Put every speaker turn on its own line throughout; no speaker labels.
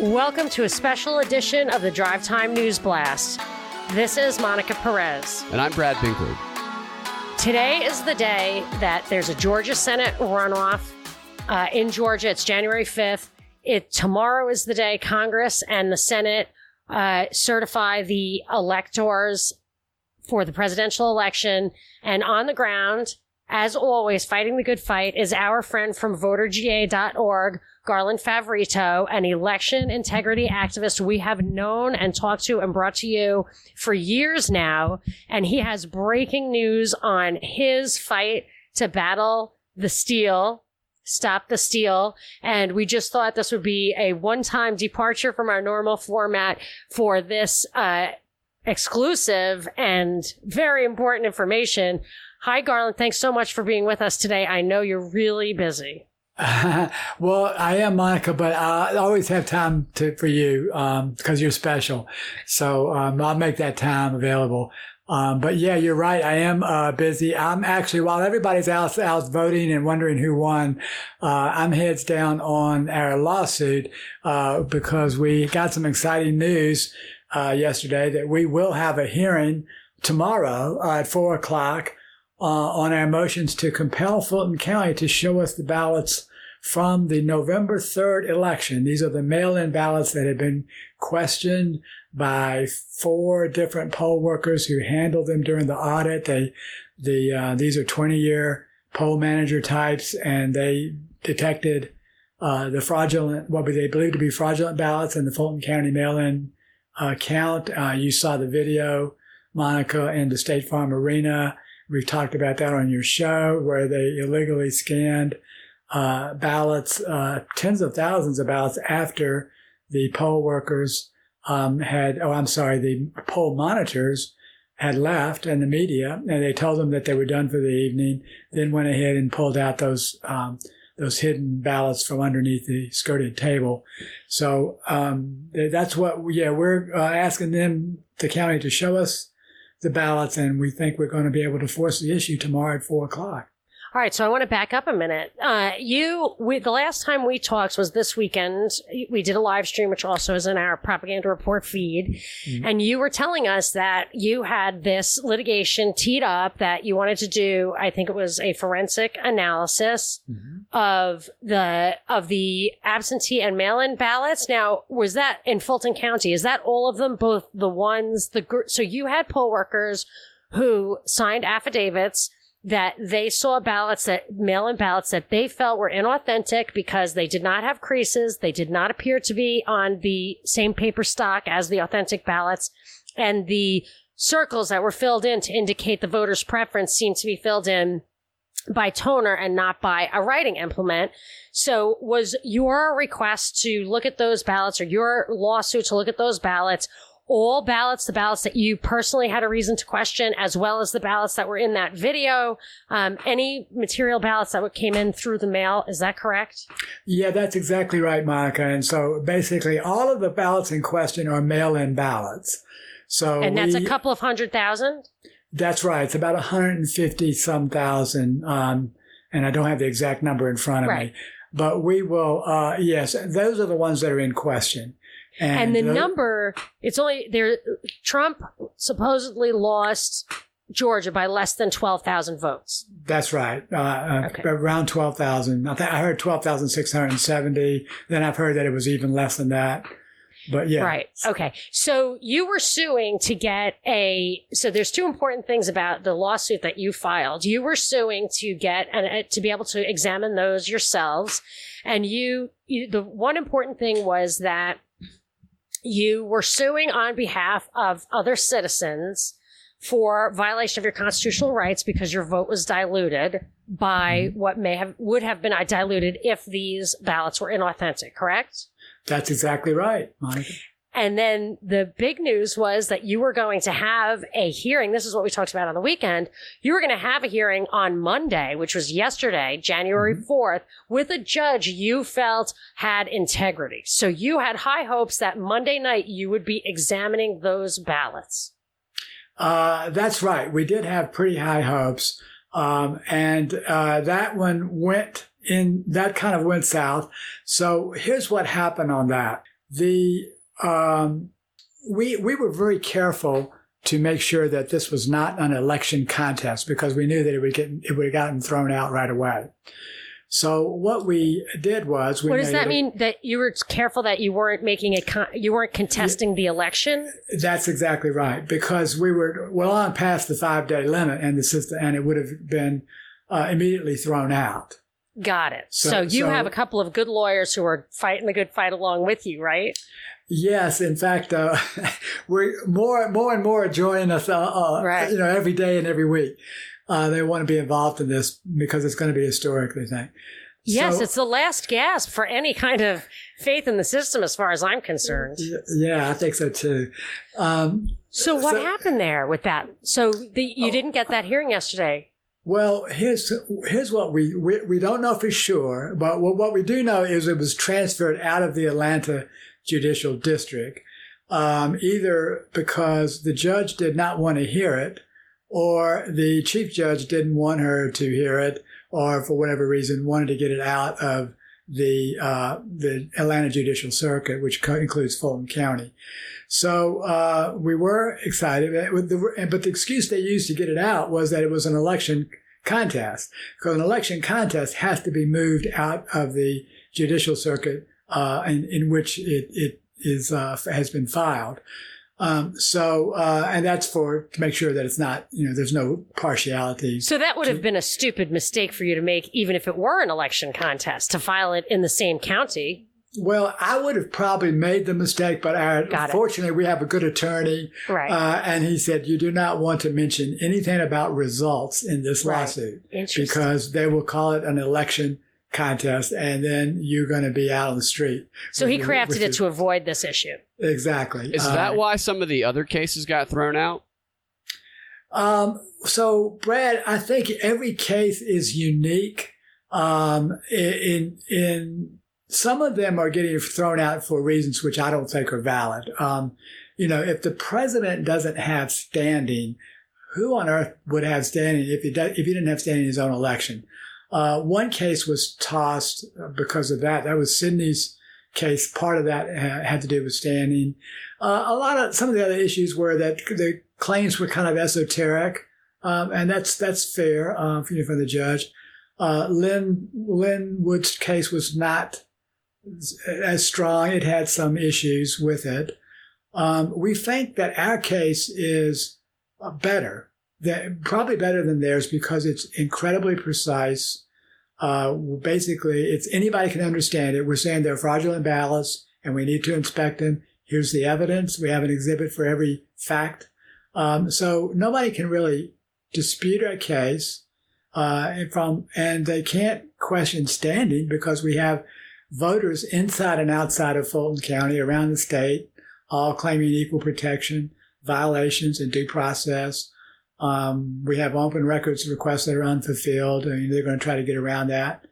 Welcome to a special edition of the Drive Time News Blast. This is Monica Perez.
And I'm Brad Binkley.
Today is the day that there's a Georgia Senate runoff uh, in Georgia. It's January 5th. It tomorrow is the day Congress and the Senate uh, certify the electors for the presidential election. And on the ground, as always, fighting the good fight is our friend from voterga.org, Garland Favorito, an election integrity activist we have known and talked to and brought to you for years now. And he has breaking news on his fight to battle the steal, stop the steal. And we just thought this would be a one time departure from our normal format for this, uh, exclusive and very important information. Hi, Garland. Thanks so much for being with us today. I know you're really busy.
well, I am Monica, but I always have time to, for you because um, you're special. So um, I'll make that time available. Um, but yeah, you're right. I am uh, busy. I'm actually, while everybody's out, out voting and wondering who won, uh, I'm heads down on our lawsuit uh, because we got some exciting news uh, yesterday that we will have a hearing tomorrow at four o'clock uh, on our motions to compel Fulton County to show us the ballots from the November 3rd election. These are the mail-in ballots that have been questioned by four different poll workers who handled them during the audit. They, the, uh, these are 20 year poll manager types and they detected, uh, the fraudulent, what they believe to be fraudulent ballots in the Fulton County mail-in uh, count. You saw the video, Monica, in the State Farm Arena. We've talked about that on your show where they illegally scanned uh, ballots, uh, tens of thousands of ballots after the poll workers um, had, oh, I'm sorry, the poll monitors had left and the media, and they told them that they were done for the evening, then went ahead and pulled out those, um, those hidden ballots from underneath the skirted table. So um, that's what, yeah, we're uh, asking them, the county, to show us the ballots, and we think we're going to be able to force the issue tomorrow at four o'clock.
All right, so I want to back up a minute. Uh, you, we, the last time we talked was this weekend. We did a live stream, which also is in our propaganda report feed, mm-hmm. and you were telling us that you had this litigation teed up that you wanted to do. I think it was a forensic analysis mm-hmm. of the of the absentee and mail-in ballots. Now, was that in Fulton County? Is that all of them? Both the ones the so you had poll workers who signed affidavits that they saw ballots that mail-in ballots that they felt were inauthentic because they did not have creases. They did not appear to be on the same paper stock as the authentic ballots. And the circles that were filled in to indicate the voter's preference seemed to be filled in by toner and not by a writing implement. So was your request to look at those ballots or your lawsuit to look at those ballots all ballots, the ballots that you personally had a reason to question, as well as the ballots that were in that video, um, any material ballots that would came in through the mail. Is that correct?
Yeah, that's exactly right, Monica. And so basically, all of the ballots in question are mail-in ballots. So
and that's we, a couple of hundred thousand.
That's right. It's about 150 some thousand. Um, and I don't have the exact number in front of right. me. But we will, uh, yes, those are the ones that are in question.
And, and the, the number, it's only there. Trump supposedly lost Georgia by less than 12,000 votes.
That's right. Uh, uh okay. Around 12,000. I, th- I heard 12,670. Then I've heard that it was even less than that. But yeah.
Right. Okay. So you were suing to get a, so there's two important things about the lawsuit that you filed. You were suing to get and uh, to be able to examine those yourselves. And you, you, the one important thing was that you were suing on behalf of other citizens for violation of your constitutional rights because your vote was diluted by mm-hmm. what may have would have been diluted if these ballots were inauthentic correct
that's exactly right Monica.
And then the big news was that you were going to have a hearing. This is what we talked about on the weekend. You were going to have a hearing on Monday, which was yesterday, January 4th, mm-hmm. with a judge you felt had integrity. So you had high hopes that Monday night you would be examining those ballots.
Uh, that's right. We did have pretty high hopes. Um, and uh, that one went in, that kind of went south. So here's what happened on that the um, we we were very careful to make sure that this was not an election contest because we knew that it would get it would have gotten thrown out right away. So what we did was we
What does that
it-
mean? That you were careful that you weren't making a con- you weren't contesting the election.
That's exactly right because we were well on past the five day limit and the system and it would have been uh, immediately thrown out.
Got it. So,
So-
you
so-
have a couple of good lawyers who are fighting the good fight along with you, right?
Yes, in fact, uh, we're more, more and more joining us, uh, uh,
Right.
you know, every day and every week. Uh, they want to be involved in this because it's going to be historic, they think.
Yes,
So-
it's the last gasp for any kind of faith in the system, as far as I'm concerned.
Yeah, I think so too. Um,
So what
So-
happened there with that? So the, you didn't get that hearing yesterday.
well, here's here's what we, we we don't know for sure, but what, what we do know is it was transferred out of the Atlanta Judicial District, um, either because the judge did not want to hear it, or the chief judge didn't want her to hear it, or for whatever reason wanted to get it out of the uh, the Atlanta Judicial Circuit, which co- includes Fulton County. So uh, we were excited, the, but the excuse they used to get it out was that it was an election contest. Because an election contest has to be moved out of the judicial circuit uh, in, in which it, it is uh, has been filed. Um, so, uh, and that's for to make sure that it's not, you know, there's no partiality.
So that would have been a stupid mistake for you to make, even if it were an election contest, to file it in the same county.
Well, I would have probably made the mistake, but our, fortunately, we have a good attorney,
Right.
uh, and he said you do not want to mention anything about results in this
Right.
lawsuit because they will call it an election contest, and then you're going to be out on the street.
so he
with-
crafted it
your-
to avoid this issue.
exactly.
Is
Uh,
that why some of the other cases got thrown out?
Um, so, Brad, I think every case is unique. Um, in in some of them are getting thrown out for reasons which I don't think are valid. Um, you know, if the president doesn't have standing, who on earth would have standing if he does, if he didn't have standing in his own election? Uh, one case was tossed because of that. That was Sydney's case. Part of that uh, had to do with standing. Uh, a lot of some of the other issues were that the claims were kind of esoteric, um, and that's that's fair um, for, for the judge. Uh, Lynn Lynn Wood's case was not as strong. It had some issues with it. Um, we think that our case is uh, better, that, probably better than theirs because it's incredibly precise. Uh, basically, it's anybody can understand it. We're saying they're fraudulent ballots, and we need to inspect them. Here's the evidence. We have an exhibit for every fact. Um, so nobody can really dispute our case, uh, and from, and they can't question standing because we have voters inside and outside of Fulton County around the state, all claiming equal protection, violations and due process. Um, we have open records requests that are unfulfilled. Mean, they're going to try to get around that.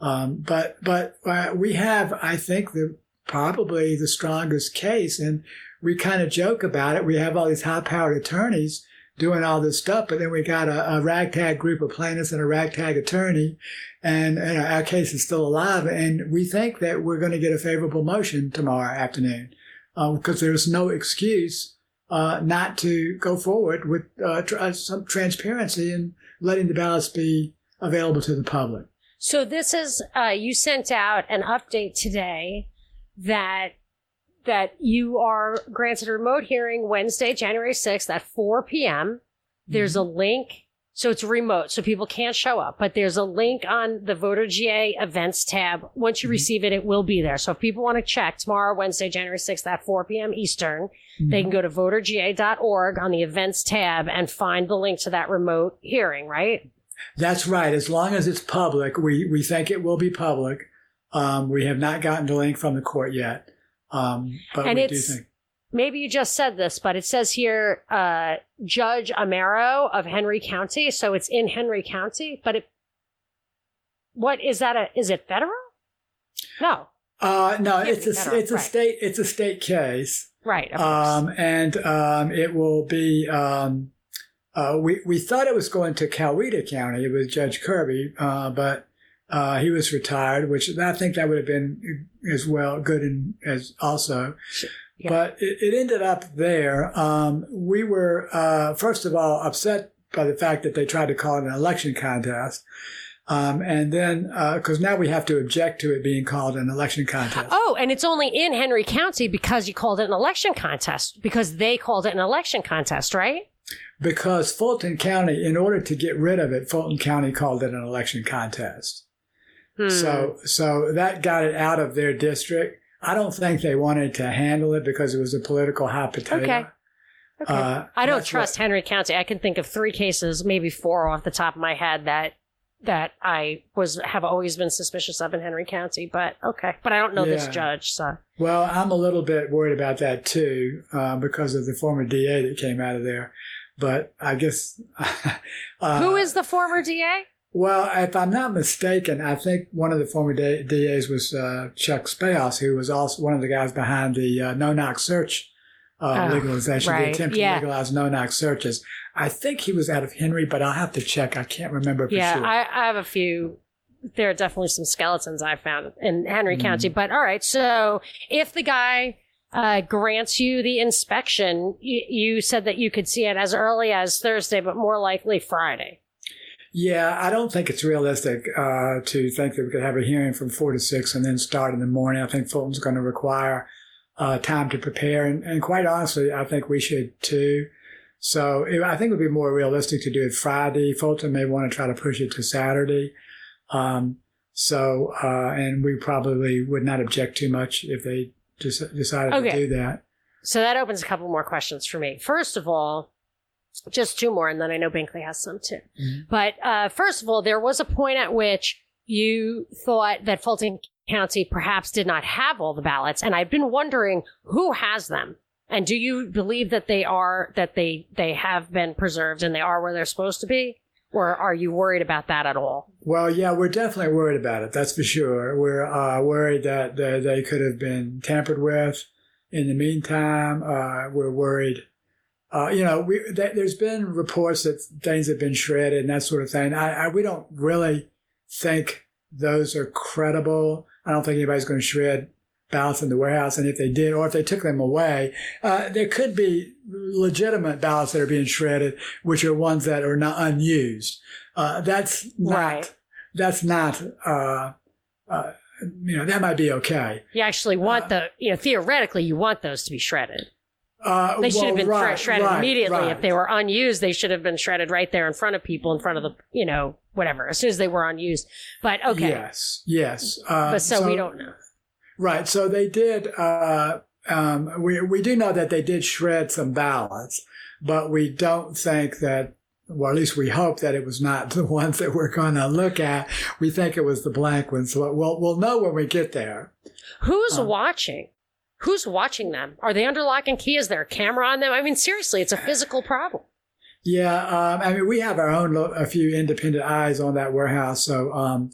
Um, but, but uh, we have, I think, the probably the strongest case. And we kind of joke about it. We have all these high powered attorneys doing all this stuff, but then we got a, a ragtag group of plaintiffs and a ragtag attorney, and, know, our case is still alive. And we think that we're going to get a favorable motion tomorrow afternoon because there's no excuse uh, not to go forward with uh, tr- some transparency and letting the ballots be available to the public.
So this is uh, you sent out an update today that that you are granted a remote hearing Wednesday, January 6th at 4 p.m. There's a link. So it's remote, so people can't show up, but there's a link on the Voter GA events tab. Once you receive it, it will be there. So if people want to check tomorrow, Wednesday, January 6th at 4 p.m. Eastern, they can go to voterga.org on the events tab and find the link to that remote hearing, right?
That's right. As long as it's public, we, we think it will be public. Um, we have not gotten the link from the court yet. Um, but
And
we do think.
Maybe you just said this, but it says here, uh, Judge Amero of Henry County. So it's in Henry County, but it, what is that? A, is it federal? No.
Uh, no,
Can't
it's a,
federal,
it's a
right.
state, it's a state case.
Right.
Um, and, um, it will be, um, uh, we, we thought it was going to Coweta County with Judge Kirby, uh, but, Uh, he was retired, which I think that would have been as well good and as also.
Yeah.
But it, it ended up there. Um, we were, uh, first of all, upset by the fact that they tried to call it an election contest. Um, and then, because now we have to object to it being called an election contest.
Oh, and it's only in Henry County because you called it an election contest because they called it an election contest, right?
Because Fulton County, in order to get rid of it, Fulton County called it an election contest.
Hmm.
So, so that got it out of their district. I don't think they wanted to handle it because it was a political hot potato.
Okay. Okay.
Uh,
I don't trust
what-
Henry County. I can think of three cases, maybe four off the top of my head that that I was have always been suspicious of in Henry County. But okay, but I don't know this judge. So
Well, I'm a little bit worried about that too, uh, because of the former DA that came out of there. But I guess. uh,
who is the former DA?
Well, if I'm not mistaken, I think one of the former DAs was uh, Chuck Spahos, who was also one of the guys behind the uh, no knock search uh,
Oh,
legalization,
right.
the attempt
Yeah.
to legalize no knock searches. I think he was out of Henry, but I'll have to check. I can't remember for
Yeah,
sure.
I, I have a few. There are definitely some skeletons I found in Henry
Mhm.
County. But all right, so if the guy uh, grants you the inspection, you, you said that you could see it as early as Thursday, but more likely Friday.
Yeah, I don't think it's realistic uh, to think that we could have a hearing from four to six and then start in the morning. I think Fulton's going to require uh, time to prepare, and, and quite honestly, I think we should too. So it, I think it would be more realistic to do it Friday. Fulton may want to try to push it to Saturday. Um, so, uh, and we probably would not object too much if they just decided
Okay.
to do that.
So that opens a couple more questions for me. First of all, just two more, and then I know Binkley has some too.
Mhm.
But uh, first of all, there was a point at which you thought that Fulton County perhaps did not have all the ballots, and I've been wondering who has them. And do you believe that they are that they they have been preserved and they are where they're supposed to be, or are you worried about that at all?
Well, yeah, we're definitely worried about it. That's for sure. We're uh, worried that they, they could have been tampered with. In the meantime, uh, we're worried. Uh, you know, we, th- there's been reports that things have been shredded and that sort of thing. I, I, we don't really think those are credible. I don't think anybody's going to shred ballots in the warehouse. And if they did, or if they took them away, uh, there could be legitimate ballots that are being shredded, which are ones that are not unused. Uh, that's not
Right.
that's not uh, uh, you know that might be okay.
You actually want
Uh,
the you know theoretically you want those to be shredded.
Uh,
They should
well,
have been
right,
shredded
right,
immediately.
right.
If they were unused, they should have been shredded right there in front of people, in front of the, you know, whatever, as soon as they were unused. But okay.
Yes, yes. Uh,
But so, we don't know.
Right. So they did. Uh, um, we we do know that they did shred some ballots, but we don't think that. Well, at least we hope that it was not the ones that we're going to look at. We think it was the blank ones. So we'll we'll know when we get there.
Who's
Uh,
watching? Who's watching them? Are they under lock and key? Is there a camera on them? I mean, seriously, it's a physical problem.
Yeah, um, I mean, we have our own lo- a few independent eyes on that warehouse. So, um,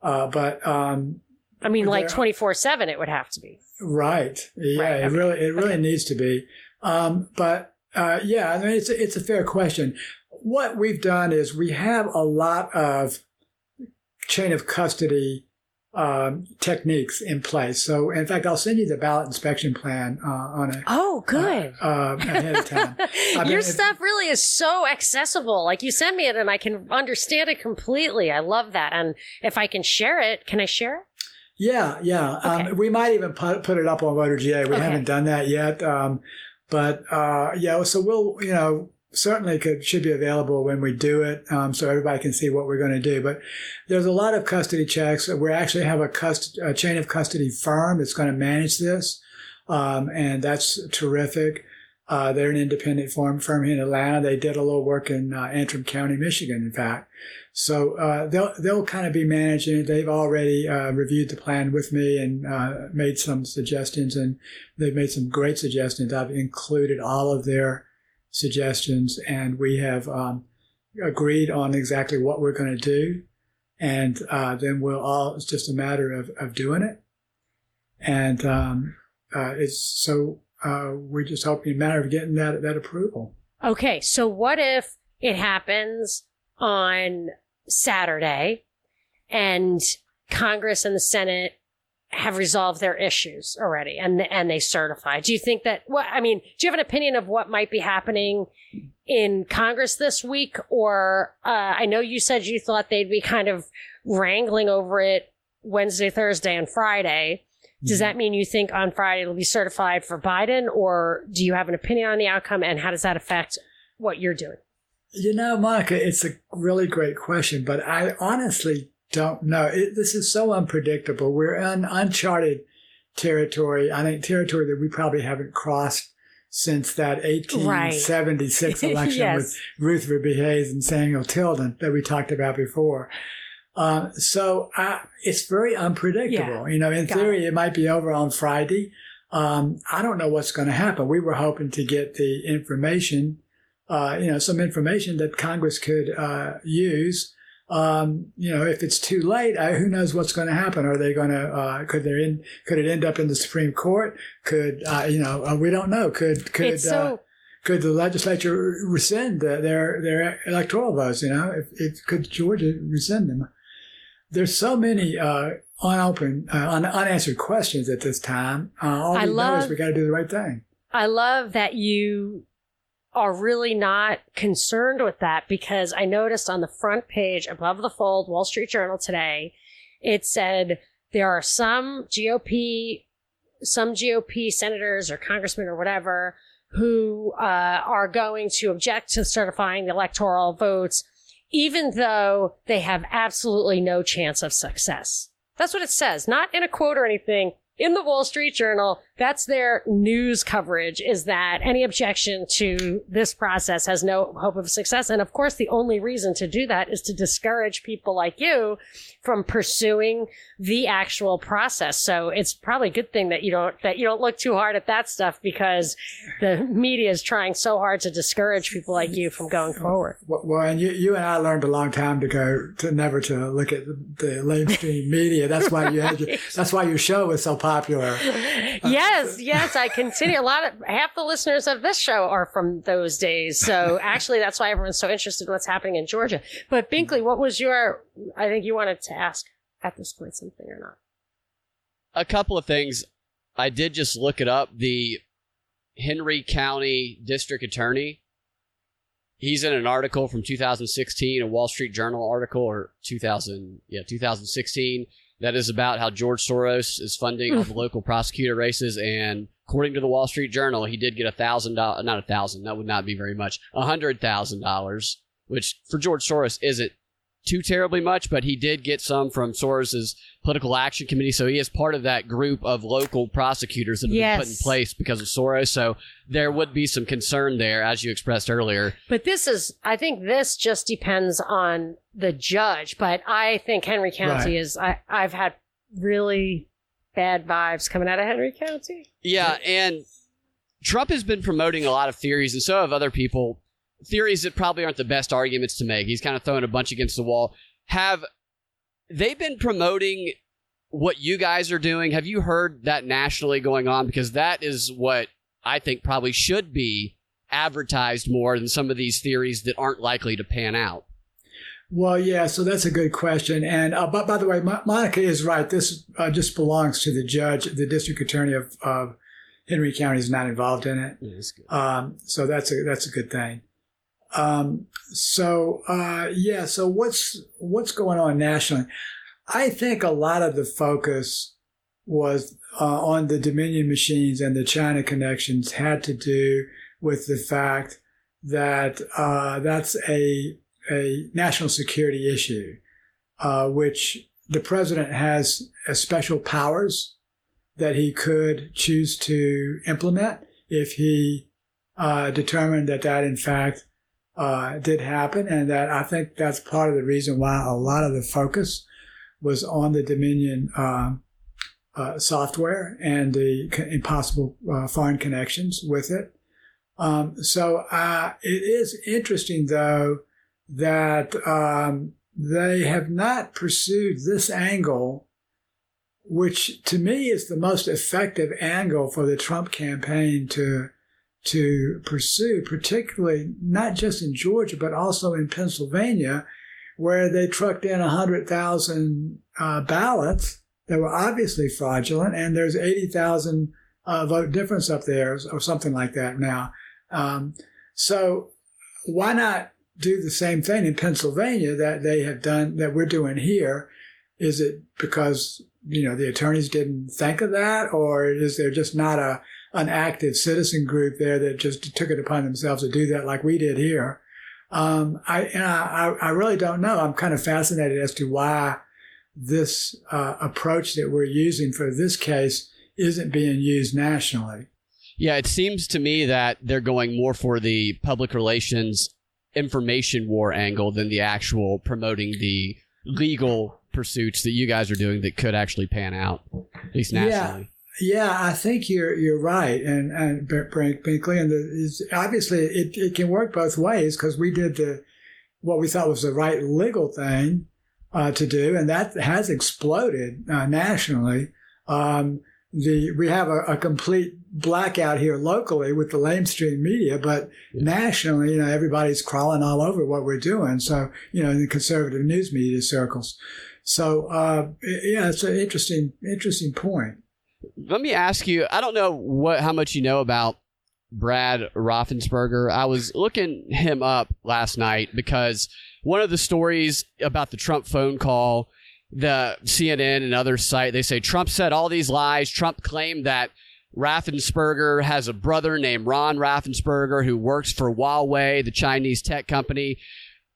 uh, but um,
I mean, like 24 7, it would have to be.
right, yeah,
Right,
it
okay.
really it really
Okay.
needs to be. Um, but uh, yeah, I mean, it's a- it's a fair question. What we've done is we have a lot of chain of custody um, techniques in place. So, in fact, I'll send you the ballot inspection plan uh, on a
Oh, good.
uh, ahead of time. I mean,
Your
if-
stuff really is so accessible. Like you send me it and I can understand it completely. I love that. And if I can share it, can I share it?
Yeah, yeah.
Okay.
Um, we might even put, put it up on Voter GA. We
Okay.
haven't done that yet. Um, but, uh, yeah, so we'll, you know, certainly could, should be available when we do it. Um, so everybody can see what we're going to do. But there's a lot of custody checks. We actually have a, cust- a chain of custody firm that's going to manage this. Um, and that's terrific. Uh, they're an independent firm, firm here in Atlanta. They did a little work in uh, Antrim County, Michigan, in fact. So uh, they'll they'll kind of be managing it. They've already uh, reviewed the plan with me and uh, made some suggestions, and they've made some great suggestions. I've included all of their suggestions, and we have um, agreed on exactly what we're going to do, and uh, then we'll all. It's just a matter of of doing it, and um, uh, it's so uh, we just hope in a matter of getting that that approval.
Okay. So what if it happens on Saturday and Congress and the Senate have resolved their issues already and and they certify. Do you think that what I mean, do you have an opinion of what might be happening in Congress this week or uh, I know you said you thought they'd be kind of wrangling over it Wednesday, Thursday and Friday. Does that mean you think on Friday it'll be certified for Biden or do you have an opinion on the outcome and how does that affect what you're doing?
You know, Monica, it's a really great question, but I honestly don't know. It, this is so unpredictable. We're in uncharted territory. I think territory that we probably haven't crossed since that 1876
Right.
election
Yes.
with Rutherford B. Hayes and Samuel Tilden that we talked about before. Um, so uh, it's very unpredictable. You know, in
Got
theory, it might be over on Friday. Um, I don't know what's going to happen. We were hoping to get the information, uh, you know, some information that Congress could uh, use. Um, you know, if it's too late, uh, who knows what's going to happen? Are they going to? Uh, could they in? Could it end up in the Supreme Court? Could uh, you know? Uh, we don't know. Could could
so
uh, could the legislature rescind the, their their electoral votes? You know, if, if could Georgia rescind them? There's so many uh, unopened, uh, un- unanswered questions at this time. Uh, all
I
we know is we got to do the right thing.
I love that you are really not concerned with that because I noticed on the front page above the fold, Wall Street Journal today, it said there are some GOP, some GOP senators or congressmen or whatever who uh, are going to object to certifying the electoral votes, even though they have absolutely no chance of success. That's what it says, not in a quote or anything. In the Wall Street Journal, that's their news coverage is that any objection to this process has no hope of success. And of course, the only reason to do that is to discourage people like you from pursuing the actual process. So it's probably a good thing that you don't, that you don't look too hard at that stuff because the media is trying so hard to discourage people like you from going forward.
Well, and you, you and I learned a long time ago to never to look at the, the mainstream media. That's why you had your, that's why your show was so popular.
Yes, yes, I continue. A lot of half the listeners of this show are from those days. So actually, that's why everyone's so interested in what's happening in Georgia. But Binkley, what was your? I think you wanted to ask at this point something or not.
A couple of things. I did just look it up. The Henry County District Attorney. He's in an article from 2016, a Wall Street Journal article, or 2000, yeah, 2016, that is about how George Soros is funding all the local prosecutor races. And according to the Wall Street Journal, he did get a thousand dollars, not a thousand, that would not be very much, a hundred thousand dollars, which for George Soros isn't too terribly much, but he did get some from Soros's political action committee. So he is part of that group of local prosecutors that have been put in place because of Soros. So there would be some concern there, as you expressed earlier.
But this is, I think this just depends on the judge. But I think Henry County
Right.
is, I, I've had really bad vibes coming out of Henry County.
Yeah, and Trump has been promoting a lot of theories, and so have other people. Theories that probably aren't the best arguments to make. He's kind of throwing a bunch against the wall. Have they been promoting what you guys are doing? Have you heard that nationally going on? Because that is what I think probably should be advertised more than some of these theories that aren't likely to pan out.
Well, yeah, so that's a good question. And uh, but by the way, Mo- Monica is right. This uh, just belongs to the judge. The district attorney of, of Henry County is not involved in it. Um, so that's a that's a good thing. Um, so uh, yeah, so what's what's going on nationally? I think a lot of the focus was uh, on the Dominion machines and the China connections had to do with the fact that uh, that's a a national security issue, uh, which the president has uh, special powers that he could choose to implement if he uh, determined that that in fact uh, did happen, and that I think that's part of the reason why a lot of the focus was on the Dominion um, uh, software and the impossible uh, foreign connections with it. Um, so uh, it is interesting, though, that um, they have not pursued this angle, which to me is the most effective angle for the Trump campaign to to pursue, particularly not just in Georgia but also in Pennsylvania, where they trucked in 100,000 uh, ballots that were obviously fraudulent, and there's 80,000 uh, vote difference up there or something like that now. Um, so why not do the same thing in Pennsylvania that they have done, that we're doing here? Is it because, you know, the attorneys didn't think of that, or is there just not a, an active citizen group there that just took it upon themselves to do that like we did here? Um, I, and I, I really don't know. I'm kind of fascinated as to why this uh, approach that we're using for this case isn't being used nationally.
Yeah, it seems to me that they're going more for the public relations information war angle than the actual promoting the legal pursuits that you guys are doing that could actually pan out, at least nationally.
Yeah, yeah I think you're you're right, and and Binkley, and the, obviously it, it can work both ways because we did the what we thought was the right legal thing uh, to do, and that has exploded uh, nationally. Um, the we have a, a, complete blackout here locally with the lamestream media, but yeah. nationally, you know, everybody's crawling all over what we're doing. So, you know, in the conservative news media circles. So, uh, yeah, it's an interesting, interesting point.
Let me ask you. I don't know what how much you know about Brad Raffensperger. I was looking him up last night because one of the stories about the Trump phone call the CNN and other site, they say Trump said all these lies. Trump claimed that Raffensperger has a brother named Ron Raffensperger who works for Huawei, the Chinese tech company.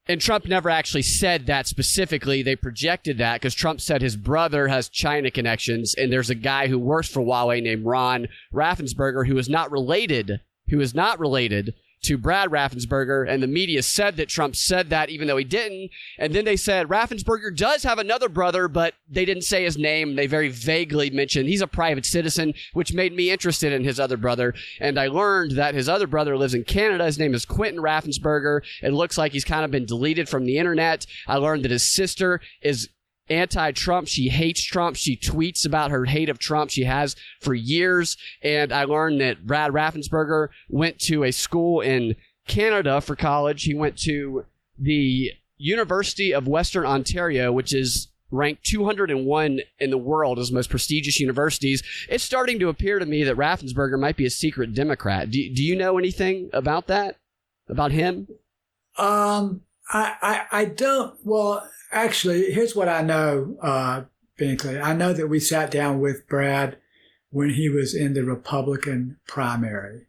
And Trump never actually said that specifically. They projected that because Trump said his brother has China connections, and there's a guy who works for Huawei named Ron Raffensperger who is not related, who is not related to Brad Raffensperger, and the media said that Trump said that even though he didn't. And then they said Raffensperger does have another brother, but they didn't say his name. They very vaguely mentioned he's a private citizen, which made me interested in his other brother. And I learned that his other brother lives in Canada. His name is Quentin Raffensperger. It looks like he's kind of been deleted from the internet. I learned that his sister is anti-Trump. She hates Trump. She tweets about her hate of Trump. She has for years. And I learned that Brad Raffensperger went to a school in Canada for college. He went to the University of Western Ontario, which is ranked 201 in the world as most prestigious universities. It's starting to appear to me that Raffensperger might be a secret Democrat. Do, do you know anything about that? About him?
Um, I, I, I don't. Well, actually, here's what I know, uh, Binkley. I know that we sat down with Brad when he was in the Republican primary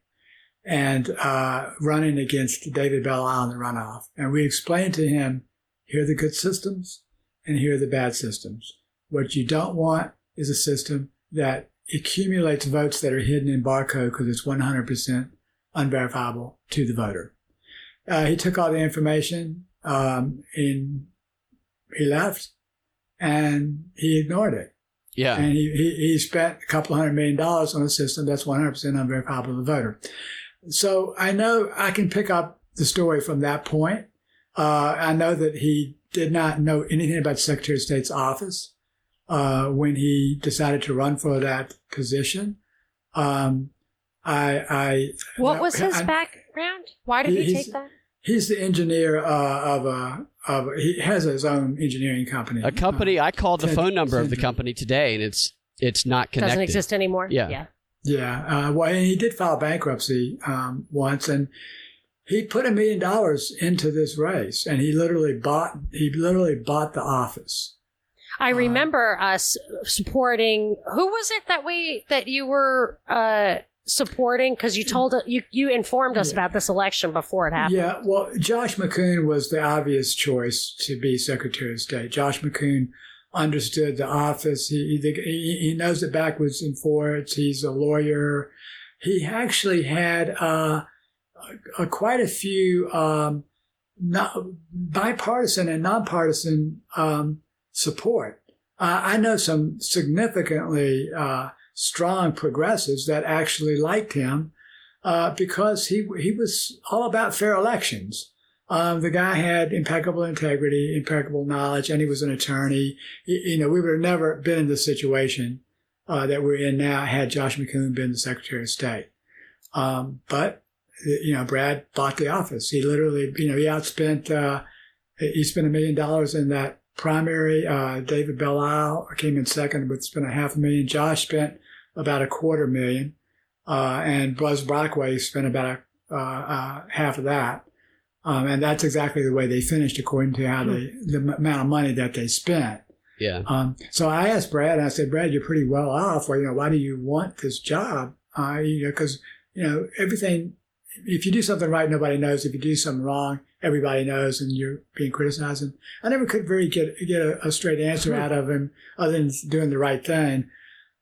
and uh, running against David Belle in the runoff. And we explained to him here are the good systems and here are the bad systems. What you don't want is a system that accumulates votes that are hidden in barcode because it's 100% unverifiable to the voter. Uh, he took all the information um, in he left and he ignored it.
Yeah.
And he, he, he spent a couple hundred million dollars on a system that's 100% unverifiable to the voter. So I know I can pick up the story from that point. Uh, I know that he did not know anything about the Secretary of State's office uh, when he decided to run for that position. Um, I, I
what was his I, background? Why did he, he take that?
He's the engineer uh, of a of he has his own engineering company.
A company. Uh, I called the phone number of the company today, and it's it's not connected.
Doesn't exist anymore.
Yeah.
Yeah.
Yeah. Uh, well, he did file bankruptcy um, once, and he put a million dollars into this race, and he literally bought he literally bought the office.
I uh, remember us supporting. Who was it that we that you were? Supporting because you told you you informed us yeah. about this election before it happened.
Yeah, well, Josh McKoon was the obvious choice to be Secretary of State. Josh McKoon understood the office. He he, he knows it backwards and forwards. He's a lawyer. He actually had uh, a, a, quite a few um, not, bipartisan and nonpartisan um, support. Uh, I know some significantly. Uh, strong progressives that actually liked him uh, because he he was all about fair elections. Um, the guy had impeccable integrity, impeccable knowledge, and he was an attorney. You, you know, we would have never been in the situation uh, that we're in now had Josh McKoon been the Secretary of State. Um, but you know, Brad bought the office. He literally, you know, he outspent uh, he spent a million dollars in that primary. Uh, David Belle came in second, but spent a half a million. Josh spent about a quarter million, uh, and Buzz Brockway spent about a, uh, uh, half of that. Um, and that's exactly the way they finished, according to how they the amount of money that they spent.
Yeah.
Um, so I asked Brad, I said, Brad, you're pretty well off. Well, you know, why do you want this job? Uh, you know, because you know everything. If you do something right, nobody knows. If you do something wrong, everybody knows, and you're being criticized. And I never could very get get a, a straight answer out of him, other than doing the right thing.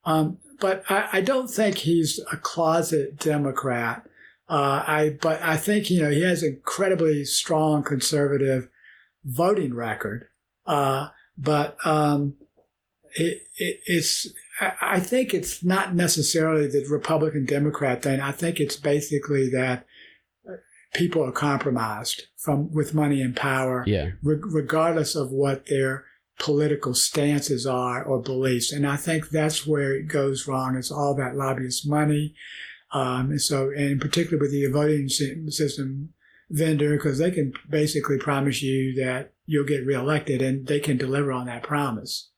Um, but I, I, don't think he's a closet Democrat. Uh, I but I think you know he has an incredibly strong conservative voting record. Uh, but um, it, it, it's I think it's not necessarily the Republican Democrat thing. I think it's basically that people are compromised from with money and power,
yeah.
re- regardless of what their political stances are or beliefs. And I think that's where it goes wrong. It's all that lobbyist money. Um, and so, and particularly with the voting system vendor, because they can basically promise you that you'll get reelected and they can deliver on that promise.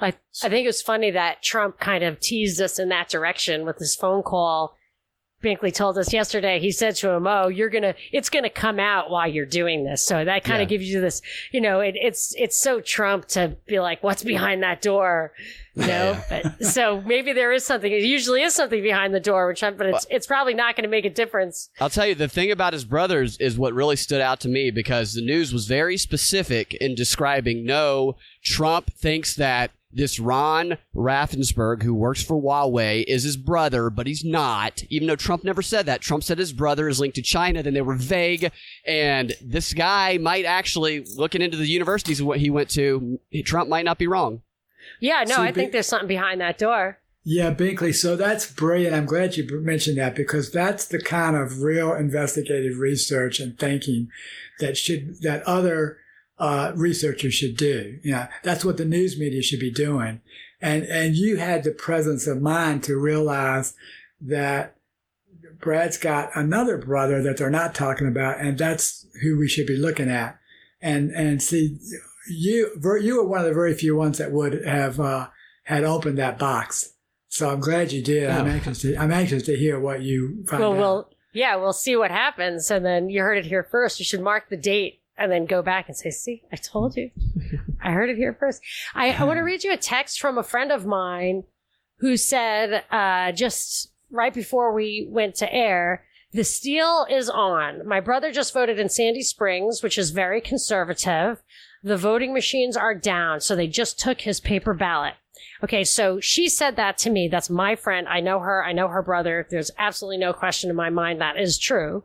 I, I think it was funny that Trump kind of teased us in that direction with his phone call. Binkley told us yesterday, he said to him, Oh, you're going to, it's going to come out while you're doing this. So that kind
Yeah.
of gives you this, you know, it, it's, it's so Trump to be like, what's behind that door? You know, but so maybe there is something, it usually is something behind the door, which I'm, but it's, it's probably not going to make a difference.
I'll tell you, the thing about his brothers is what really stood out to me because the news was very specific in describing no, Trump thinks that this Ron Raffensperg, who works for Huawei, is his brother, but he's not, even though Trump never said that. Trump said his brother is linked to China, then they were vague. And this guy might actually, looking into the universities what he went to, Trump might not be wrong.
Yeah, no,
See,
I think there's something behind that door.
Yeah, Binkley. So that's brilliant. I'm glad you mentioned that because that's the kind of real investigative research and thinking that should that other uh, researchers should do. You know, that's what the news media should be doing. And and you had the presence of mind to realize that Brad's got another brother that they're not talking about, and that's who we should be looking at. And and see, you you were one of the very few ones that would have uh, had opened that box. So I'm glad you did. I'm
Oh.
anxious to I'm anxious to hear what you find
Well,
out.
we'll yeah, we'll see what happens, and then you heard it here first. You should mark the date and then go back and say, "See, I told you. I heard it here first. I, I want to read you a text from a friend of mine who said uh, just right before we went to air. The steal is on. My brother just voted in Sandy Springs, which is very conservative. The voting machines are down, so they just took his paper ballot. Okay, so she said that to me. That's my friend. I know her. I know her brother. There's absolutely no question in my mind that is true.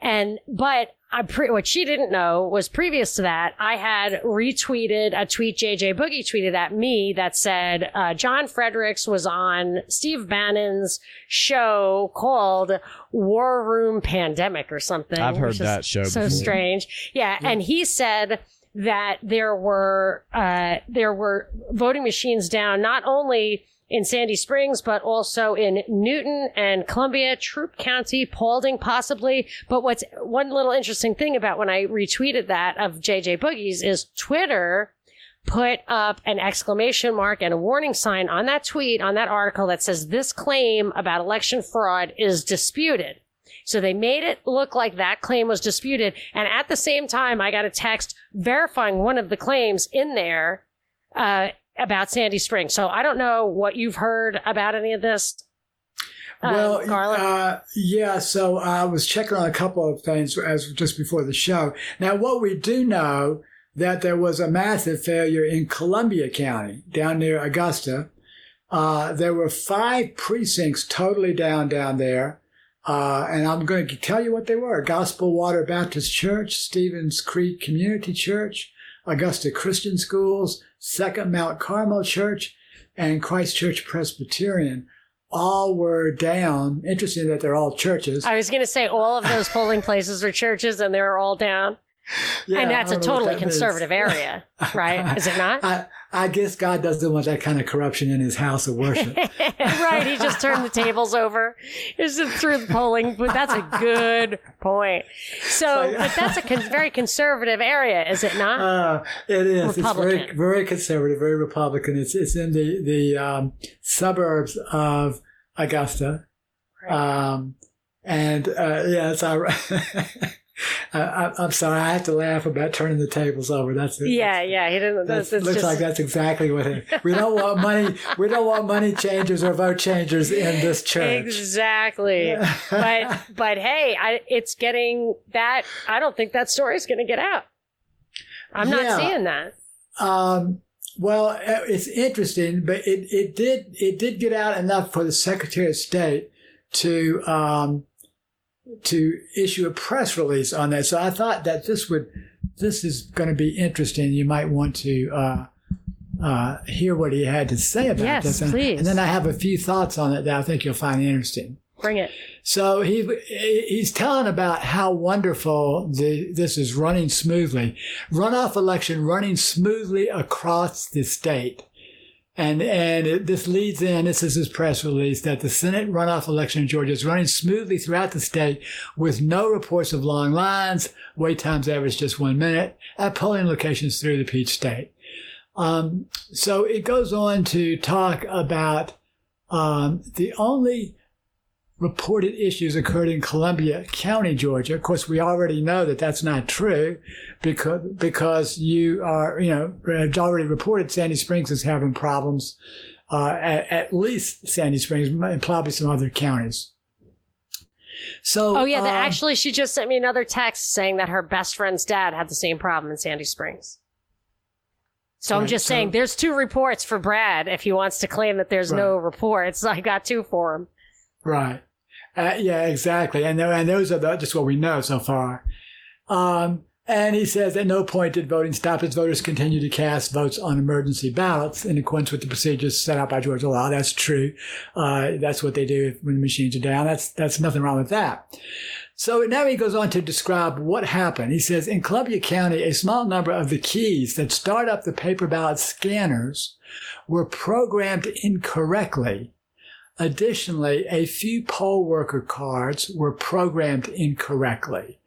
And, but pre- what she didn't know was previous to that, I had retweeted a tweet JJ Boogie tweeted at me that said, uh, John Fredericks was on Steve Bannon's show called War Room Pandemic or something.
I've heard that show
So
before.
strange. Yeah. And he said, that there were uh, there were voting machines down not only in Sandy Springs but also in Newton and Columbia, Troup County, Paulding, possibly. But what's one little interesting thing about when I retweeted that of JJ Boogies is Twitter put up an exclamation mark and a warning sign on that tweet on that article that says this claim about election fraud is disputed. So they made it look like that claim was disputed. And at the same time, I got a text verifying one of the claims in there uh, about Sandy Springs. So I don't know what you've heard about any of this. um,
well, uh, yeah. So I was checking on a couple of things as just before the show. Now, what we do know that there was a massive failure in Columbia County down near Augusta. Uh, there were five precincts totally down down there. Uh, and I'm going to tell you what they were. Gospel Water Baptist Church, Stevens Creek Community Church, Augusta Christian Schools, Second Mount Carmel Church, and Christ Church Presbyterian all were down. Interesting that they're all churches.
I was going to say all of those polling places are churches and they're all down.
Yeah,
and that's a
don't know what
totally
that
conservative area, right? Is it not?
I, I guess God doesn't want that kind of corruption in his house of worship.
right. He just turned the tables over. Just through the polling. But that's a good point. So, but that's a con- very conservative area, is it not?
Uh, it is. It's very, very conservative, very Republican. It's it's in the the um, suburbs of Augusta, um, and uh, yeah, it's ironic. I, I, I'm sorry, I have to laugh about turning the tables over. That's it.
yeah, yeah. He doesn't.
That
That's,
looks
just,
like that's exactly what it. We don't want money. We don't want money changers or vote changers in this church.
Exactly. but but hey, I, it's getting that. I don't think that story's going to get out. I'm not seeing that.
Um, well, uh, it's interesting, but it, it did it did get out enough for the Secretary of State to um, to issue a press release on that. So I thought that this would this is going to be interesting. You might want to uh, uh, hear what he had to say about
Yes,
this, and,
please.
and then I have a few thoughts on it that I think you'll find interesting.
Bring it.
So he he's telling about how wonderful the this is running smoothly, runoff election running smoothly across the state, and and it, this leads in. This is his press release that the Senate runoff election in Georgia is running smoothly throughout the state with no reports of long lines. Wait times average just one minute at polling locations through the Peach State. Um, so it goes on to talk about um, the only reported issues occurred in Columbia County, Georgia. Of course, we already know that that's not true because, because you are, you know, it's already reported Sandy Springs is having problems, uh, at, at least Sandy Springs and probably some other counties. So,
Oh yeah.
Um,
actually, she just sent me another text saying that her best friend's dad had the same problem in Sandy Springs. So I'm just
so-
saying, there's two reports for Brad if he wants to claim that there's no reports. I got two for him.
Right. Uh, yeah, exactly. And, and those are the, just what we know so far. Um, and he says at no point did voting stop as voters continue to cast votes on emergency ballots in accordance with the procedures set out by Georgia law. That's true. Uh, that's what they do when the machines are down. That's, that's nothing wrong with that. So now he goes on to describe what happened. He says in Columbia County, a small number of the keys that start up the paper ballot scanners were programmed incorrectly Additionally, a few poll worker cards were programmed incorrectly,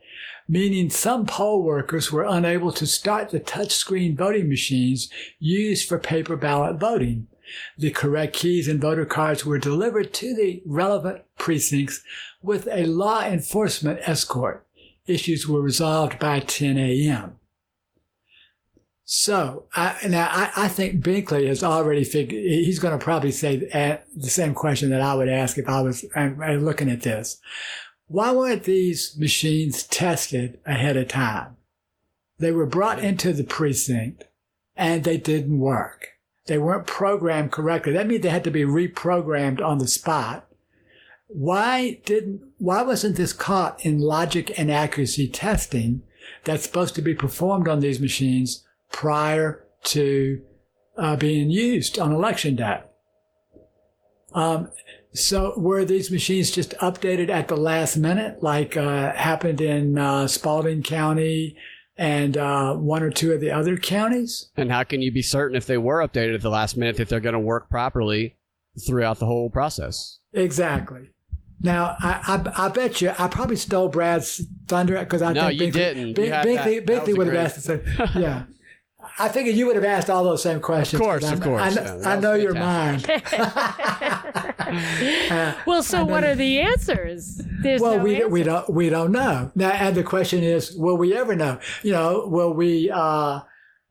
meaning some poll workers were unable to start the touchscreen voting machines used for paper ballot voting. The correct keys and voter cards were delivered to the relevant precincts with a law enforcement escort. Issues were resolved by 10 a.m. So I, now I, I think Binkley has already figured. He's going to probably say the same question that I would ask if I was looking at this. Why weren't these machines tested ahead of time? They were brought into the precinct and they didn't work. They weren't programmed correctly. That means they had to be reprogrammed on the spot. Why didn't, why wasn't this caught in logic and accuracy testing that's supposed to be performed on these machines prior to uh, being used on election day? Um, so were these machines just updated at the last minute, like uh, happened in uh, Spalding County and uh, one or two of the other counties?
And how can you be certain if they were updated at the last minute that they're going to work properly throughout the whole process?
Exactly. Now, I, I, I bet you I probably stole Brad's thunder because I
No,
think
you
Binkley,
didn't. You
Binkley, Binkley would have asked the same. Yeah. I figured you would have asked all those same questions.
Of course, of course.
I,
Yeah,
know-
that
I know your mind. Uh,
Well, so what are the answers? There's
well,
no
we
answer.
we don't we don't know now, and the question is, will we ever know? You know, will we? Uh,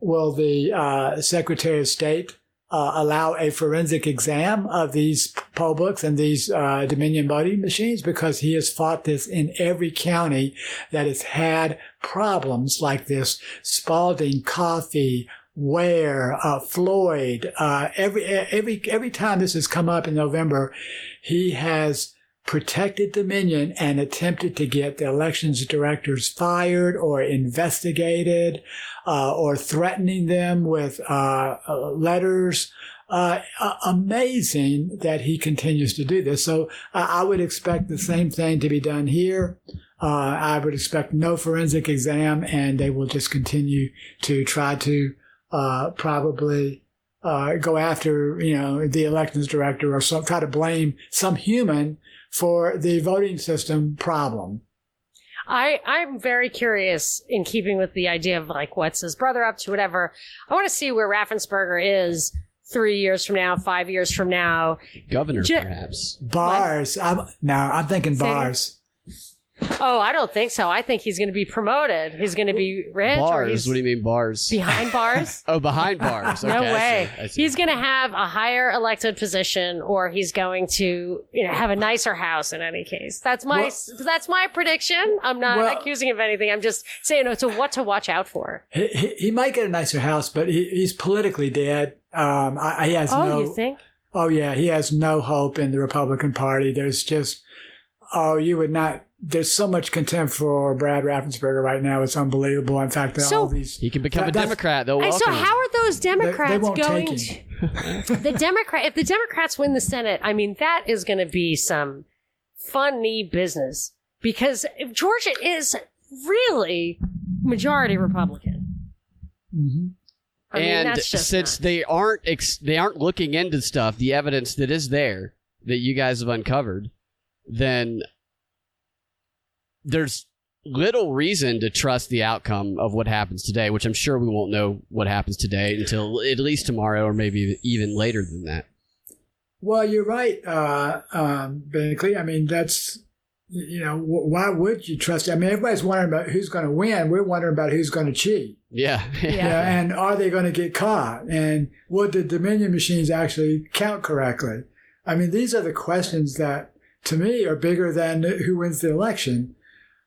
will the uh, Secretary of State uh, allow a forensic exam of these poll books and these uh, Dominion voting machines? Because he has fought this in every county that has had problems like this: Spalding, Coffee. Ware, uh, Floyd, uh, every, every, every time this has come up in November, he has protected Dominion and attempted to get the elections directors fired or investigated uh, or threatening them with uh, uh, letters. Uh, amazing that he continues to do this. So I would expect the same thing to be done here. Uh, I would expect no forensic exam, and they will just continue to try to uh, probably uh, go after you know the elections director or some, try to blame some human for the voting system problem.
I, I'm very curious in keeping with the idea of like what's his brother up to, whatever. I want to see where Raffensperger is three years from now, five years from now.
Governor,
Ju-
perhaps.
Bars. I'm, no, I'm thinking
Say again?
bars.
Oh, I don't think so. I think he's going to be promoted. He's going to be rich or
Bars.
he's
What do you mean bars?
behind bars.
oh, behind bars.
No
Okay, I
way.
see, I see.
He's going to have a higher elected position, or he's going to, you know, have a nicer house. In any case, that's my
Well-
that's my prediction. I'm not
Well-
accusing him of anything. I'm just saying it's a what to watch out for.
He, he, he might get a nicer house, but he, he's politically dead. Um, I, he has
Oh,
no.
you think?
Oh yeah, he has no hope in the Republican Party. There's just, oh, you would not. There's so much contempt for Brad Raffensperger right now. It's unbelievable. In fact,
So-
all these.
He can become
That-
a Democrat. They'll welcome
so, how are those Democrats
won't
going
take
to the Democrat? If the Democrats win the Senate, I mean, that is going to be some funny business because Georgia is really majority Republican.
Mhm.
I mean,
and
that's
since
not-
they aren't ex- they aren't looking into stuff, the evidence that is there that you guys have uncovered, then there's little reason to trust the outcome of what happens today, which I'm sure we won't know what happens today until at least tomorrow or maybe even later than that.
Well, you're right, uh, um, Binkley. I mean, that's you know, wh- why would you trust? I mean, everybody's wondering about who's going to win. We're wondering about who's going to cheat.
Yeah.
Yeah.
Yeah, and are they going to get caught? And would the Dominion machines actually count correctly? I mean, these are the questions that, to me, are bigger than who wins the election.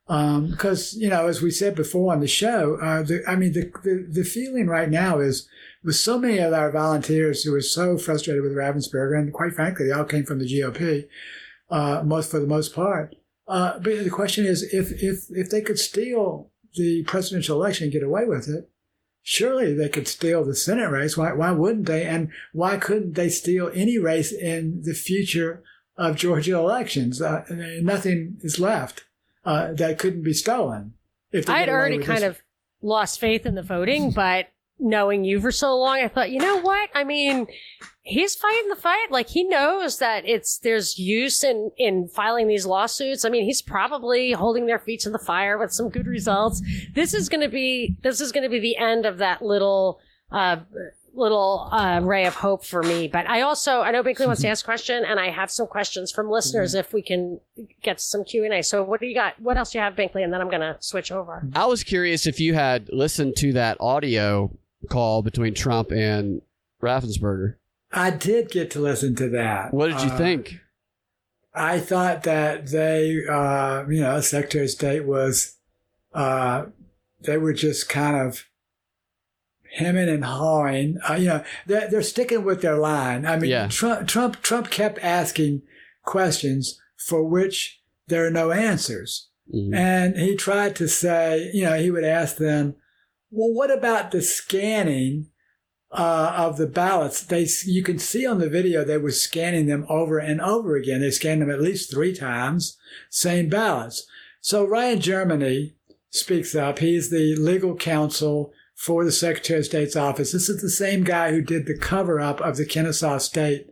Um, because you know, as we said before on the show, uh, the, I mean, the, the the feeling right now is with so many of our volunteers who are so frustrated with Raffensperger, and quite frankly, they all came from the GOP, uh, most for the most part. Uh, but the question is, if if if they could steal the presidential election and get away with it, surely they could steal the Senate race. Why, why wouldn't they? And why couldn't they steal any race in the future of Georgia elections? Uh, nothing is left uh, that couldn't be stolen. If they
I had
get away
already kind
this.
of lost faith in the voting, but knowing you for so long, I thought, you know what? I mean, he's fighting the fight. Like he knows that it's there's use in in filing these lawsuits. I mean, he's probably holding their feet to the fire with some good results. This is going to be this is going to be the end of that little. Uh, little uh, ray of hope for me but i also i know binkley wants to ask a question and i have some questions from listeners if we can get some q&a so what do you got what else do you have binkley and then i'm gonna switch over
I was curious if you had listened to that audio call between Trump and Raffensperger.
I did get to listen to that.
What did you
Uh,
think?
I thought that they, uh, you know, Secretary of State was, uh, they were just kind of hemming and hawing. Uh, you know, they're, they're sticking with their line. I mean,
Yeah.
Trump, Trump, Trump kept asking questions for which there are no answers.
Mhm.
And he tried to say, you know, he would ask them, well, what about the scanning uh, of the ballots? They, you can see on the video they were scanning them over and over again. They scanned them at least three times, same ballots. So Ryan Germany speaks up. He's the legal counsel for the Secretary of State's office. This is the same guy who did the cover up of the Kennesaw State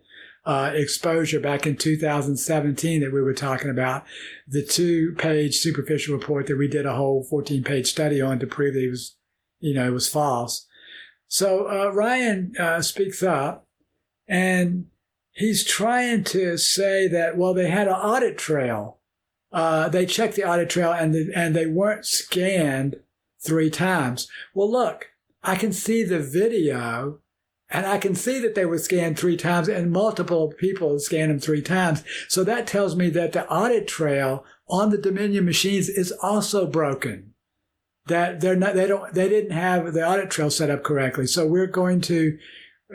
uh, exposure back in 2017 that we were talking about. The two page superficial report that we did a whole 14 page study on to prove that it was, you know, it was false. So uh, Ryan uh, speaks up and he's trying to say that, well, they had an audit trail. Uh, they checked the audit trail and, the, and they weren't scanned three times. Well, look, I can see the video and I can see that they were scanned three times and multiple people scanned them three times. So that tells me that the audit trail on the Dominion machines is also broken. That they're not, they don't, they didn't have the audit trail set up correctly. So we're going to,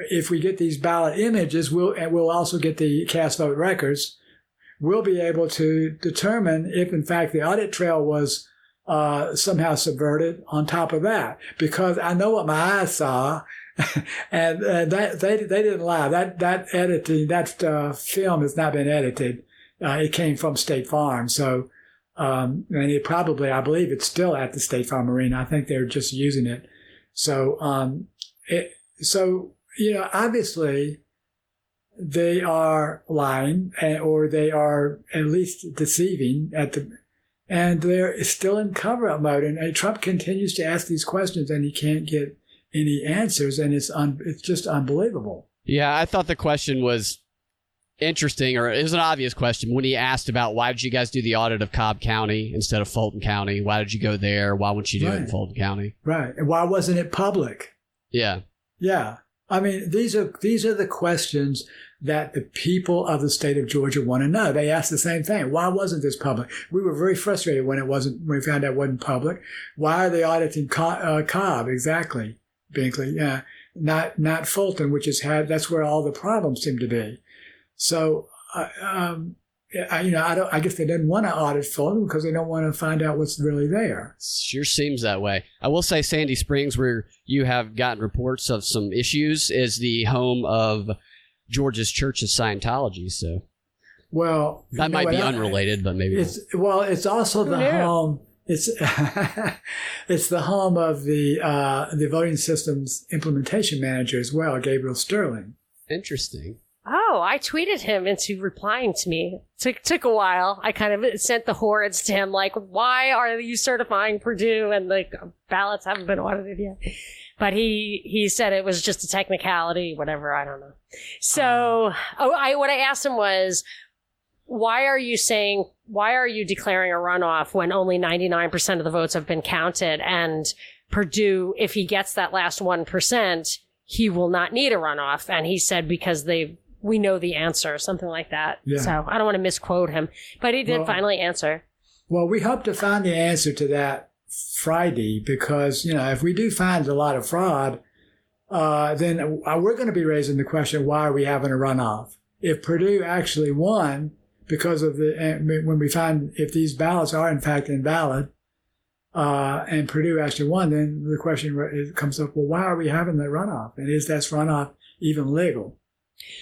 if we get these ballot images, we'll, and we'll also get the cast vote records. We'll be able to determine if in fact the audit trail was uh, somehow subverted on top of that because I know what my eyes saw and uh, that they they didn't lie. That that editing that uh, film has not been edited. Uh, it came from State Farm, so um, and it probably I believe it's still at the State Farm Arena. I think they're just using it. So um, it so you know, obviously they are lying and, or they are at least deceiving at the, and they're still in cover up mode. And, Trump continues to ask these questions and he can't get any answers. And it's, un, it's just unbelievable.
Yeah, I thought the question was interesting, or it was an obvious question when he asked about why did you guys do the audit of Cobb County instead of Fulton County? Why did you go there? Why wouldn't you do it in Fulton County?
Right. And why wasn't it public?
Yeah.
Yeah. I mean, these are these are the questions that the people of the state of Georgia want to know. They ask the same thing. Why wasn't this public? We were very frustrated when it wasn't when we found out it wasn't public. Why are they auditing Co- uh, Cobb exactly? Binkley, yeah, not not Fulton, which has had that's where all the problems seem to be. So, uh, um, I, you know, I don't. I guess they didn't want to audit Fulton because they don't want to find out what's really there.
Sure seems that way. I will say Sandy Springs, where you have gotten reports of some issues, is the home of Georgia's Church of Scientology. So
Well,
that might
what
be
I-
unrelated, but maybe.
It's well, it's also
Who
the
knew?
home. It's it's the home of the uh, the voting systems implementation manager as well, Gabriel Sterling.
Interesting.
Oh, I tweeted him into replying to me. Took took a while. I kind of sent the hordes to him, like, "Why are you certifying Perdue and the ballots haven't been audited yet?" But he he said it was just a technicality, whatever. I don't know. So, ah. oh, I what I asked him was, "Why are you saying? Why are you declaring a runoff when only ninety nine percent of the votes have been counted and Perdue, if he gets that last one percent, he will not need a runoff?" And he said because they we know the answer, something like that.
Yeah.
So I don't want to misquote him, but he did
Well-
finally answer.
Well, we hope to find the answer to that Friday because you know if we do find a lot of fraud, uh, then uh, we're going to be raising the question: Why are we having a runoff? If Perdue actually won because of the uh, when we find if these ballots are in fact invalid, uh, and Perdue actually won, then the question comes up: Well, why are we having that runoff? And is that runoff even legal?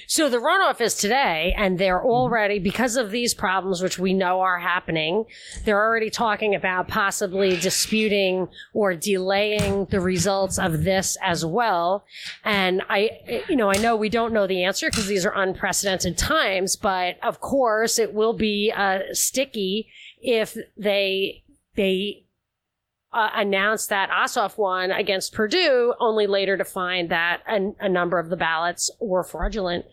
So the runoff is today, and they're already, because of these problems, which we know are happening, they're already talking about possibly disputing or delaying the results of this as well. And I, you know, I know we don't know the answer because these are unprecedented times, but of course it will be uh, sticky if they, they, uh, announced that Ossoff won against Perdue, only later to find that a, a number of the ballots were fraudulent,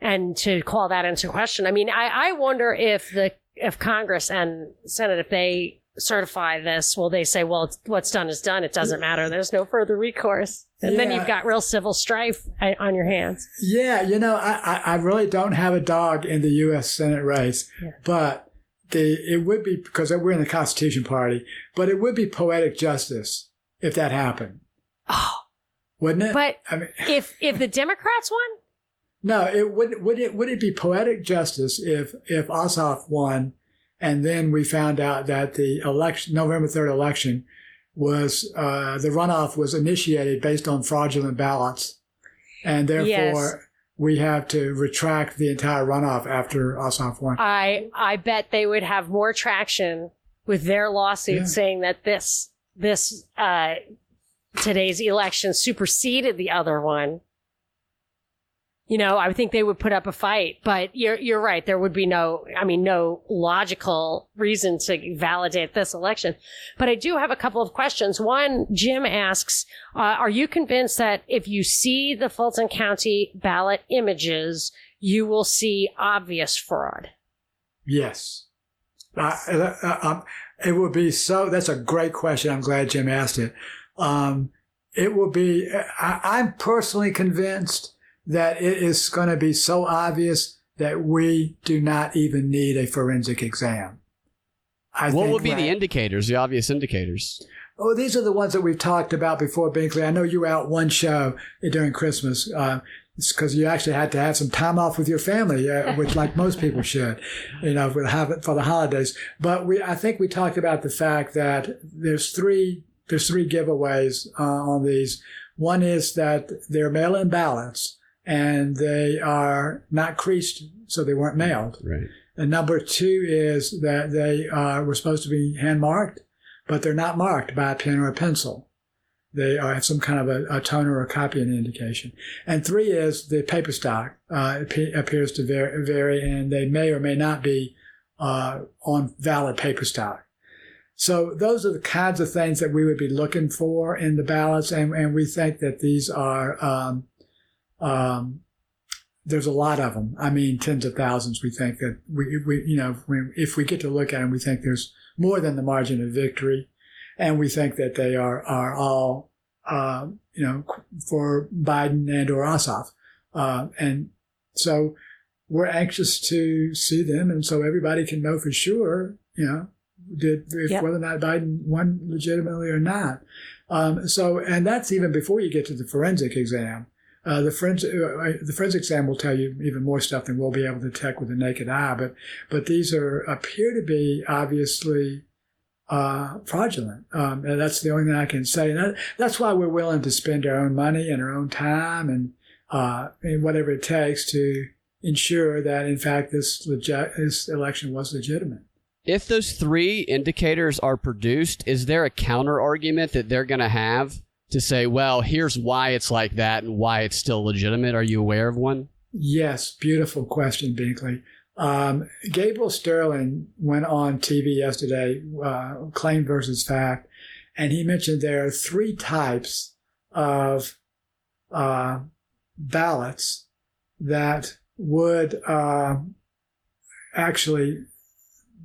and to call that into question. I mean, I, I wonder if the if Congress and Senate, if they certify this, will they say, "Well, it's, what's done is done. It doesn't matter. There's no further recourse," and then you've got real civil strife on your hands.
Yeah, you know, I, I, I really don't have a dog in the U.S. Senate race,
Yeah.
but the it would be because we're in the Constitution Party, but it would be poetic justice if that happened,
Oh,
wouldn't it?
but
I mean,
if if the Democrats won,
no, it would would it would it be poetic justice if if Ossoff won, and then we found out that the election November third election was uh, the runoff was initiated based on fraudulent ballots, and therefore.
Yes.
We have to retract the entire runoff after Ossoff won.
I I bet they would have more traction with their lawsuit
Yeah.
saying that this this uh, today's election superseded the other one. You know, I think they would put up a fight, but you're you're right. There would be no, I mean, no logical reason to validate this election. But I do have a couple of questions. One, Jim asks, uh, "Are you convinced that if you see the Fulton County ballot images, you will see obvious fraud?"
Yes. I, it would be so. That's a great question. I'm glad Jim asked it. Um, it will be. I, I'm personally convinced that it is going to be so obvious that we do not even need a forensic exam. I
what would be
that-
the indicators, the obvious indicators?
Oh, these are the ones that we've talked about before, Binkley. I know you were out one show during Christmas. Uh, it's because you actually had to have some time off with your family, uh, which like most people should, you know, for, have it for the holidays. But we, I think we talked about the fact that there's three, there's three giveaways uh, on these. One is that they're mail-in ballots and they are not creased, so they weren't mailed.
Right.
And number two is that they uh, were supposed to be hand marked, but they're not marked by a pen or a pencil. they uh, have some kind of a, a toner or copying indication. And three is the paper stock uh, appears to vary, vary, and they may or may not be uh, on valid paper stock. So those are the kinds of things that we would be looking for in the ballots, and, and we think that these are um, um, there's a lot of them. I mean, tens of thousands. We think that we, we you know, if we get to look at them, we think there's more than the margin of victory, and we think that they are are all, uh, you know, for Biden and or Ossoff, uh, and so we're anxious to see them, and so everybody can know for sure, you know, did if yep. whether or not Biden won legitimately or not. Um, so, and that's even before you get to the forensic exam. Uh, the forensic uh, the forensic exam will tell you even more stuff than we'll be able to detect with the naked eye. But but these are appear to be obviously uh, fraudulent, um, and that's the only thing I can say. And that, that's why we're willing to spend our own money and our own time and uh, and whatever it takes to ensure that in fact this this election was legitimate.
If those three indicators are produced, is there a counter argument that they're going to have to say, well, here's why it's like that and why it's still legitimate? Are you aware of one?
Yes, beautiful question, Binkley. Um, Gabriel Sterling went on TV yesterday, uh, claim versus fact, and he mentioned there are three types of uh, ballots that would uh, actually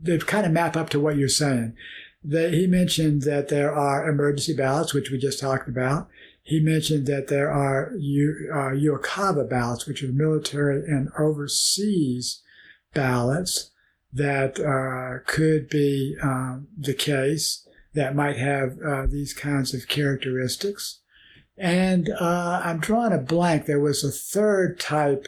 they kind of map up to what you're saying he mentioned that there are emergency ballots, which we just talked about. He mentioned that there are U, uh, ballots, which are military and overseas ballots that uh, could be um, the case that might have uh, these kinds of characteristics. And uh, I'm drawing a blank. There was a third type